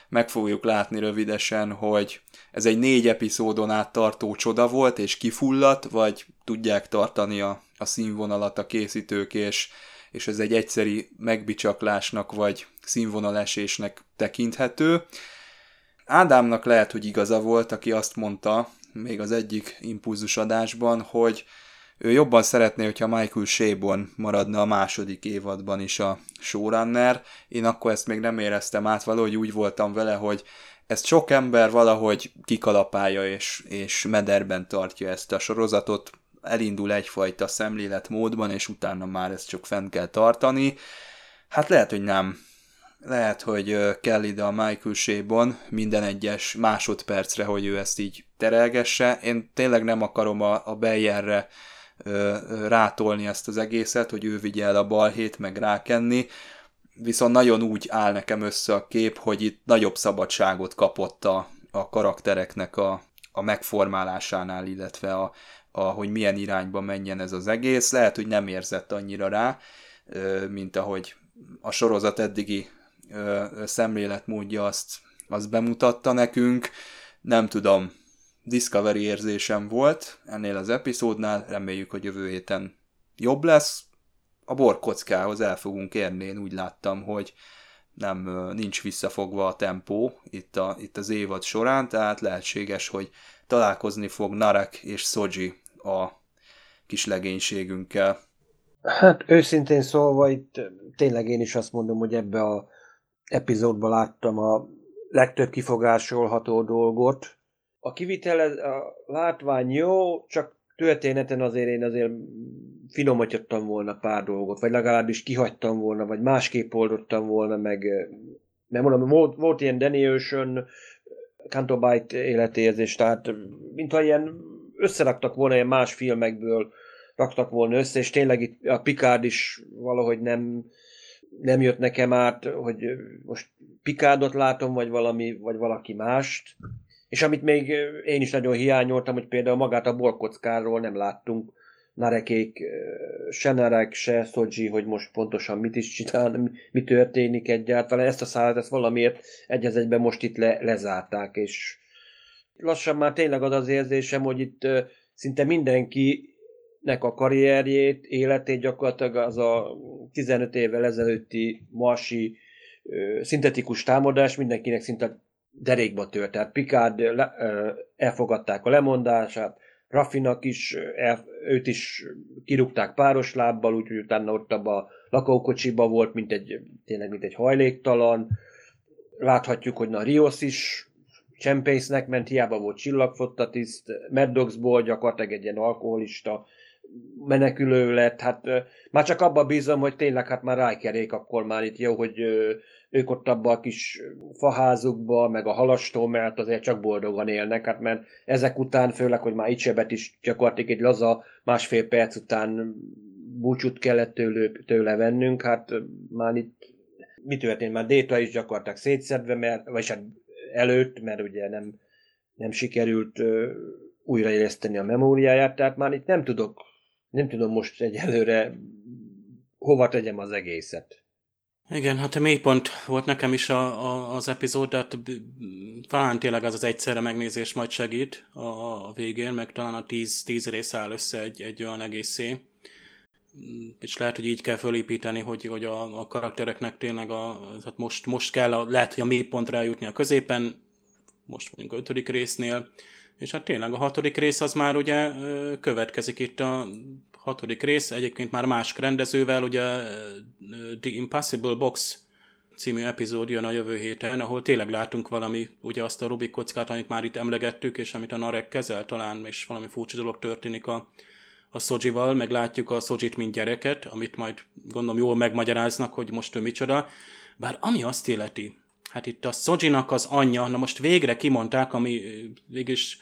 S4: meg fogjuk látni rövidesen, hogy ez egy négy epizódon át tartó csoda volt, és kifulladt, vagy tudják tartani a, a színvonalat a készítők, és és ez egy egyszeri megbicsaklásnak vagy színvonalesésnek tekinthető. Ádámnak lehet, hogy igaza volt, aki azt mondta, még az egyik impulzus adásban, hogy ő jobban szeretné, hogyha Michael Shabon maradna a második évadban is a showrunner. Én akkor ezt még nem éreztem át, valahogy úgy voltam vele, hogy ezt sok ember valahogy kikalapálja és, és mederben tartja ezt a sorozatot, elindul egyfajta szemléletmódban, és utána már ezt csak fent kell tartani. Hát lehet, hogy nem. Lehet, hogy kell ide a Michael Shabon minden egyes másodpercre, hogy ő ezt így terelgesse. Én tényleg nem akarom a, a Bayerre rátolni ezt az egészet, hogy ő vigye el a balhét, meg rákenni, viszont nagyon úgy áll nekem össze a kép, hogy itt nagyobb szabadságot kapott a, a karaktereknek a, a megformálásánál, illetve a, a, hogy milyen irányba menjen ez az egész. Lehet, hogy nem érzett annyira rá, mint ahogy a sorozat eddigi szemléletmódja azt, azt bemutatta nekünk. Nem tudom, Discovery érzésem volt ennél az epizódnál, reméljük, hogy jövő héten jobb lesz. A borkockához el fogunk érni, én úgy láttam, hogy nem nincs visszafogva a tempó itt, a, itt az évad során, tehát lehetséges, hogy találkozni fog Narek és Soji a kis legénységünkkel.
S5: Hát őszintén szólva itt tényleg én is azt mondom, hogy ebbe a epizódban láttam a legtöbb kifogásolható dolgot, a kivitel, a látvány jó, csak történeten azért én azért finomítottam volna pár dolgot, vagy legalábbis kihagytam volna, vagy másképp oldottam volna, meg mert mondom, volt, volt ilyen Danny Ocean, Cantobite életérzés, tehát mintha ilyen összeraktak volna ilyen más filmekből, raktak volna össze, és tényleg itt a Picard is valahogy nem, nem jött nekem át, hogy most Picardot látom, vagy valami, vagy valaki mást. És amit még én is nagyon hiányoltam, hogy például magát a borkockáról nem láttunk, Narekék, se Narek, se Szodzsi, hogy most pontosan mit is csinál, mi történik egyáltalán. Ezt a szállat, ezt valamiért egy egyben most itt le, lezárták, és lassan már tényleg az az érzésem, hogy itt szinte mindenkinek a karrierjét, életét gyakorlatilag az a 15 évvel ezelőtti marsi szintetikus támadás mindenkinek szinte derékba tört. Tehát Picard elfogadták a lemondását, Raffinak is, el, őt is kirúgták páros lábbal, úgyhogy utána ott a lakókocsiba volt, mint egy, tényleg mint egy hajléktalan. Láthatjuk, hogy na Rios is csempésznek ment, hiába volt csillagfottatiszt, Maddoxból gyakorlatilag egy ilyen alkoholista menekülő lett, hát már csak abban bízom, hogy tényleg hát már rájkerék akkor már itt jó, hogy ők ott abban a kis faházukba, meg a halastó mellett azért csak boldogan élnek, hát mert ezek után, főleg, hogy már Icsebet is gyakorlatilag egy laza másfél perc után búcsút kellett tőle, tőle vennünk, hát már itt mi történt? Már Déta is gyakorlatilag szétszedve, mert, vagy hát előtt, mert ugye nem, nem sikerült újraéleszteni a memóriáját, tehát már itt nem tudok, nem tudom most egyelőre hova tegyem az egészet.
S6: Igen, hát a mélypont volt nekem is a, a, az epizód, tehát talán tényleg az az egyszerre megnézés majd segít a, a végén, meg talán a tíz, tíz rész áll össze egy, egy olyan egészé. És lehet, hogy így kell fölépíteni, hogy, hogy a, a karaktereknek tényleg a, tehát most, most kell, a, lehet, hogy a mélypontra eljutni a középen, most vagyunk a ötödik résznél, és hát tényleg a hatodik rész az már ugye következik itt a hatodik rész, egyébként már más rendezővel, ugye The Impossible Box című epizód jön a jövő héten, ahol tényleg látunk valami, ugye azt a Rubik kockát, amit már itt emlegettük, és amit a Narek kezel talán, és valami furcsa dolog történik a, a Szojival, meg látjuk a Szojit, mint gyereket, amit majd gondolom jól megmagyaráznak, hogy most ő micsoda. Bár ami azt illeti, hát itt a Szojinak az anyja, na most végre kimondták, ami végülis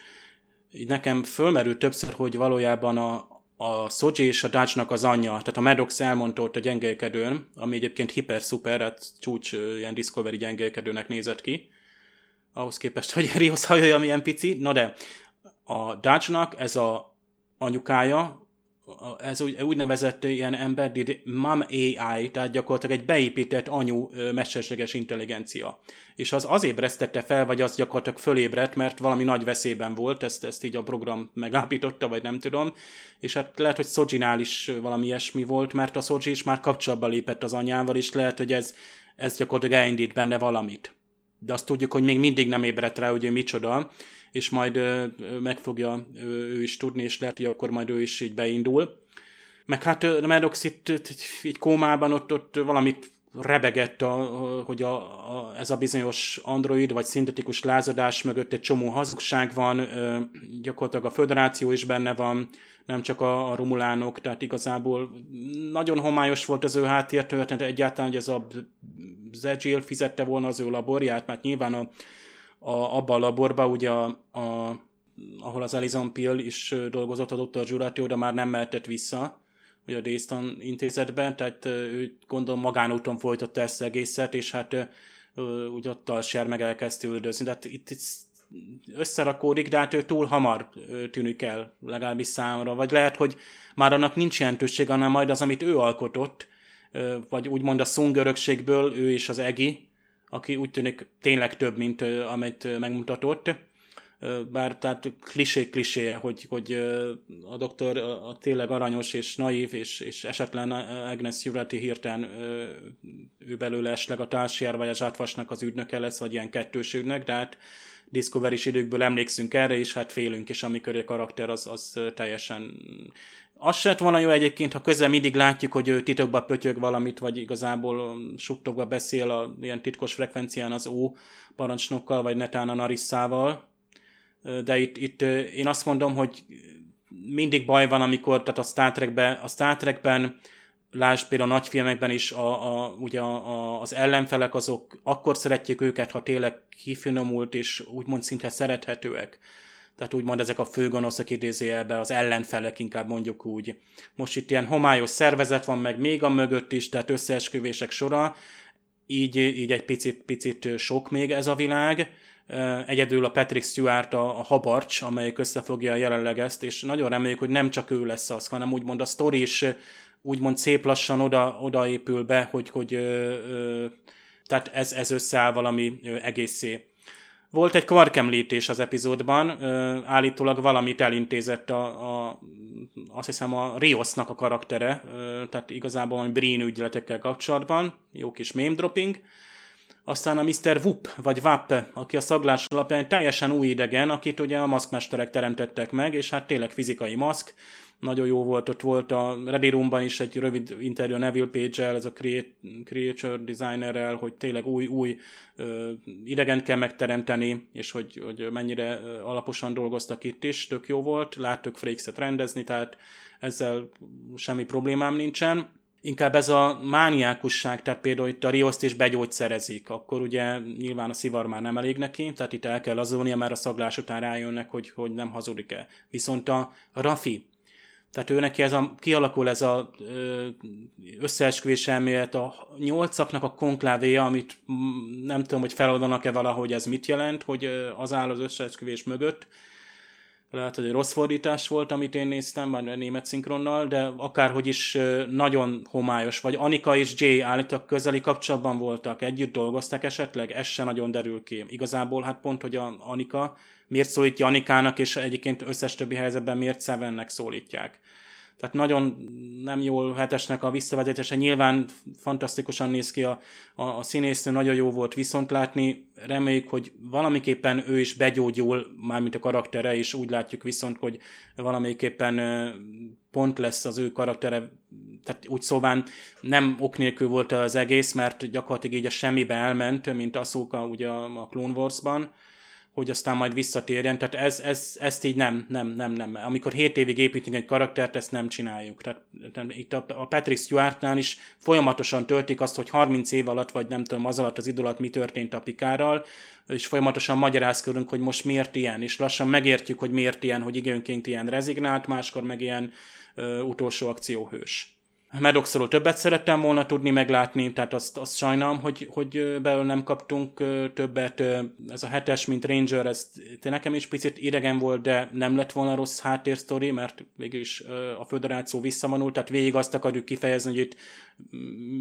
S6: nekem fölmerült többször, hogy valójában a, a Soji és a Dutchnak az anyja, tehát a Maddox elmondta ott a gyengélkedőn, ami egyébként hiper-szuper, hát csúcs ilyen Discovery gyengélkedőnek nézett ki, ahhoz képest, hogy Rios hajója milyen pici. Na de, a Dutchnak ez a anyukája, ez úgy, úgynevezett ilyen embedded mom AI, tehát gyakorlatilag egy beépített anyu mesterséges intelligencia. És az az ébresztette fel, vagy az gyakorlatilag fölébredt, mert valami nagy veszélyben volt, ezt, ezt így a program megállapította, vagy nem tudom. És hát lehet, hogy Sojinál is valami ilyesmi volt, mert a Soji is már kapcsolatba lépett az anyával, és lehet, hogy ez, ez gyakorlatilag elindít benne valamit. De azt tudjuk, hogy még mindig nem ébredt rá, hogy ő micsoda, és majd meg fogja ő is tudni, és lehet, hogy akkor majd ő is így beindul. Meg hát Maddox itt, így kómában ott, ott valamit rebegett, a, hogy a, a, ez a bizonyos android vagy szintetikus lázadás mögött egy csomó hazugság van, gyakorlatilag a föderáció is benne van, nem csak a, a romulánok, tehát igazából nagyon homályos volt az ő háttértörténet, egyáltalán, hogy ez a Zegil fizette volna az ő laborját, mert nyilván a, a, abban a laborban, ugye a, a, ahol az Elizon Pill is dolgozott a Dr. Giuratio, de már nem mehetett vissza, ugye a Dayston intézetben, tehát ő gondolom magánúton folytatta ezt az egészet, és hát úgy ott a ser meg elkezdte üldözni. Tehát itt, itt összerakódik, de hát ő túl hamar tűnik el, legalábbis számomra. Vagy lehet, hogy már annak nincs jelentőség, hanem majd az, amit ő alkotott, vagy úgymond a Sung örökségből, ő és az Egi, aki úgy tűnik tényleg több, mint amit megmutatott. Bár tehát klisé-klisé, hogy, hogy a doktor a tényleg aranyos és naív, és, és esetlen Agnes Jurati hirtelen ő belőle esleg a társjár, vagy a zsátvasnak az ügynöke lesz, vagy ilyen kettős ügynök, de hát discovery időkből emlékszünk erre, és hát félünk is, amikor a karakter az, az teljesen az se volna jó egyébként, ha közel mindig látjuk, hogy ő titokba pötyög valamit, vagy igazából suttogva beszél a ilyen titkos frekvencián az ó parancsnokkal, vagy netán a Narissával. De itt, itt én azt mondom, hogy mindig baj van, amikor, tehát a Star Trekben, a Star Trekben lásd például a nagyfilmekben is a, a, ugye a, a, az ellenfelek azok akkor szeretjük őket, ha tényleg kifinomult és úgymond szinte szerethetőek tehát úgymond ezek a főgonoszok idézőjelben, az ellenfelek inkább mondjuk úgy. Most itt ilyen homályos szervezet van meg még a mögött is, tehát összeesküvések sora, így, így egy picit, picit sok még ez a világ. Egyedül a Patrick Stewart a, a habarcs, amelyik összefogja jelenleg ezt, és nagyon reméljük, hogy nem csak ő lesz az, hanem úgymond a sztori is úgymond szép lassan oda, odaépül be, hogy, hogy ö, ö, tehát ez, ez összeáll valami egészé. Volt egy Quark említés az epizódban, állítólag valamit elintézett a, a azt hiszem a Riosnak a karaktere, tehát igazából valami Breen ügyletekkel kapcsolatban, jó kis meme dropping. Aztán a Mr. Whoop, vagy Wap, aki a szaglás alapján teljesen új idegen, akit ugye a maszkmesterek teremtettek meg, és hát tényleg fizikai maszk, nagyon jó volt, ott volt a Ready Roomban is egy rövid interjú a Neville Page-el, ez a creature designerrel, hogy tényleg új, új ö, idegen kell megteremteni, és hogy, hogy mennyire alaposan dolgoztak itt is, tök jó volt, láttuk Frakes-et rendezni, tehát ezzel semmi problémám nincsen. Inkább ez a mániákusság, tehát például itt a Rioszt is begyógyszerezik, akkor ugye nyilván a szivar már nem elég neki, tehát itt el kell azolnia, mert a szaglás után rájönnek, hogy, hogy nem hazudik-e. Viszont a Rafi, tehát ő neki ez a, kialakul ez a összeesküvés elmélet, a nyolcaknak a konklávéja, amit nem tudom, hogy feloldanak-e valahogy ez mit jelent, hogy az áll az összeesküvés mögött. Lehet, hogy egy rossz fordítás volt, amit én néztem, már német szinkronnal, de akárhogy is nagyon homályos, vagy Anika és Jay állítólag közeli kapcsolatban voltak, együtt dolgoztak esetleg, ez se nagyon derül ki. Igazából hát pont, hogy a Anika miért szólítja Anikának, és egyébként összes többi helyzetben miért Sevennek szólítják. Tehát nagyon nem jól hetesnek a visszavezetése. Nyilván fantasztikusan néz ki a, a, a színésznő, nagyon jó volt viszont látni. Reméljük, hogy valamiképpen ő is begyógyul, mármint a karaktere, és úgy látjuk viszont, hogy valamiképpen pont lesz az ő karaktere, tehát úgy szóván nem ok nélkül volt az egész, mert gyakorlatilag így a semmibe elment, mint Asuka ugye a Clone Wars-ban hogy aztán majd visszatérjen. Tehát ez, ez, ezt így nem, nem, nem, nem. Amikor 7 évig építünk egy karaktert, ezt nem csináljuk. Tehát, tehát itt a, a Patrick Stewartnál is folyamatosan töltik azt, hogy 30 év alatt, vagy nem tudom, az alatt az idő alatt mi történt a Pikárral, és folyamatosan magyarázkodunk, hogy most miért ilyen, és lassan megértjük, hogy miért ilyen, hogy időnként ilyen rezignált, máskor meg ilyen ö, utolsó akcióhős. Medoxról többet szerettem volna tudni meglátni, tehát azt, azt sajnálom, hogy, hogy belőle nem kaptunk többet. Ez a hetes, mint Ranger, ez nekem is picit idegen volt, de nem lett volna rossz háttérsztori, mert végülis a föderáció visszavonult, tehát végig azt akarjuk kifejezni, hogy itt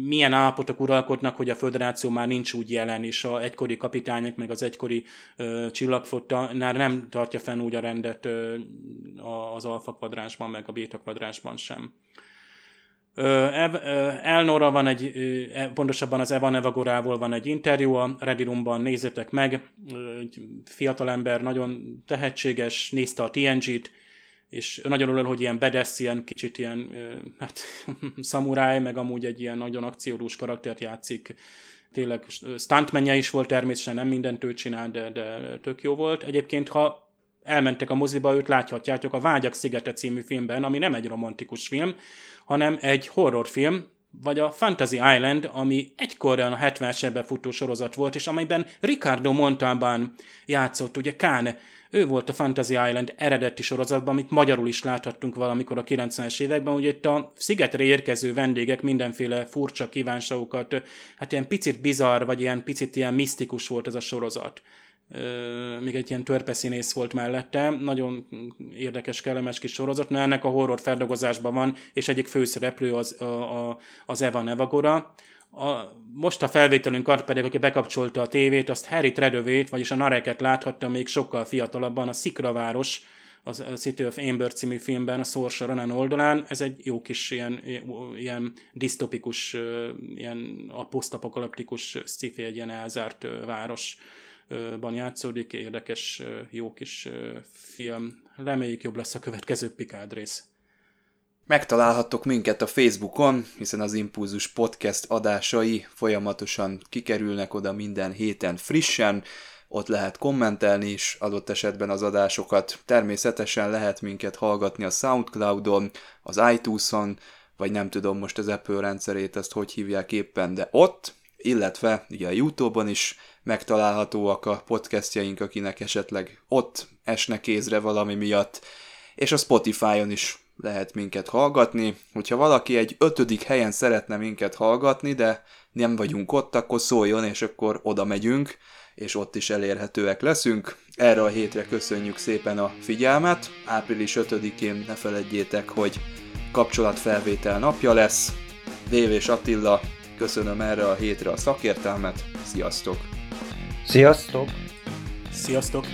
S6: milyen állapotok uralkodnak, hogy a föderáció már nincs úgy jelen, és a egykori kapitányok, meg az egykori uh, csillagflotta nem tartja fenn úgy a rendet az alfa kvadránsban, meg a béta kvadránsban sem. Elnora van egy, e, pontosabban az Evan Evagorával van egy interjú a Ready Roomban, nézzétek meg, egy fiatalember, nagyon tehetséges, nézte a TNG-t, és nagyon örül, hogy ilyen bedesz, ilyen kicsit ilyen, hát szamuráj, meg amúgy egy ilyen nagyon akciódús karaktert játszik, tényleg stuntmenje is volt természetesen, nem mindent ő csinál, de, de tök jó volt. Egyébként, ha elmentek a moziba, őt láthatjátok a Vágyak szigete című filmben, ami nem egy romantikus film, hanem egy horrorfilm, vagy a Fantasy Island, ami egykor a 70-es évben futó sorozat volt, és amelyben Ricardo Montalban játszott, ugye Kán, ő volt a Fantasy Island eredeti sorozatban, amit magyarul is láthattunk valamikor a 90-es években, ugye itt a szigetre érkező vendégek mindenféle furcsa kívánságokat, hát ilyen picit bizarr, vagy ilyen picit ilyen misztikus volt ez a sorozat még egy ilyen törpeszínész volt mellette, nagyon érdekes, kellemes kis sorozat, mert ennek a horror feldolgozásban van, és egyik főszereplő az, a, a, az Eva Nevagora. A, most a felvételünk pedig, aki bekapcsolta a tévét, azt Harry Tredövét, vagyis a Nareket láthatta még sokkal fiatalabban, a Szikraváros, az City of Amber című filmben, a Ronan oldalán. Ez egy jó kis ilyen, ilyen disztopikus, ilyen a posztapokaliptikus sci egy ilyen elzárt város ban játszódik, érdekes, jó kis film. Reméljük jobb lesz a következő Picard rész.
S4: Megtalálhattok minket a Facebookon, hiszen az Impulzus Podcast adásai folyamatosan kikerülnek oda minden héten frissen, ott lehet kommentelni is adott esetben az adásokat. Természetesen lehet minket hallgatni a Soundcloudon, az iTunes-on, vagy nem tudom most az Apple rendszerét, ezt hogy hívják éppen, de ott, illetve ugye a Youtube-on is megtalálhatóak a podcastjaink, akinek esetleg ott esne kézre valami miatt, és a Spotify-on is lehet minket hallgatni. Hogyha valaki egy ötödik helyen szeretne minket hallgatni, de nem vagyunk ott, akkor szóljon, és akkor oda megyünk, és ott is elérhetőek leszünk. Erre a hétre köszönjük szépen a figyelmet. Április 5-én ne feledjétek, hogy kapcsolatfelvétel napja lesz. Dév és Attila, köszönöm erre a hétre a szakértelmet. Sziasztok!
S5: Sziasztok!
S6: Sziasztok!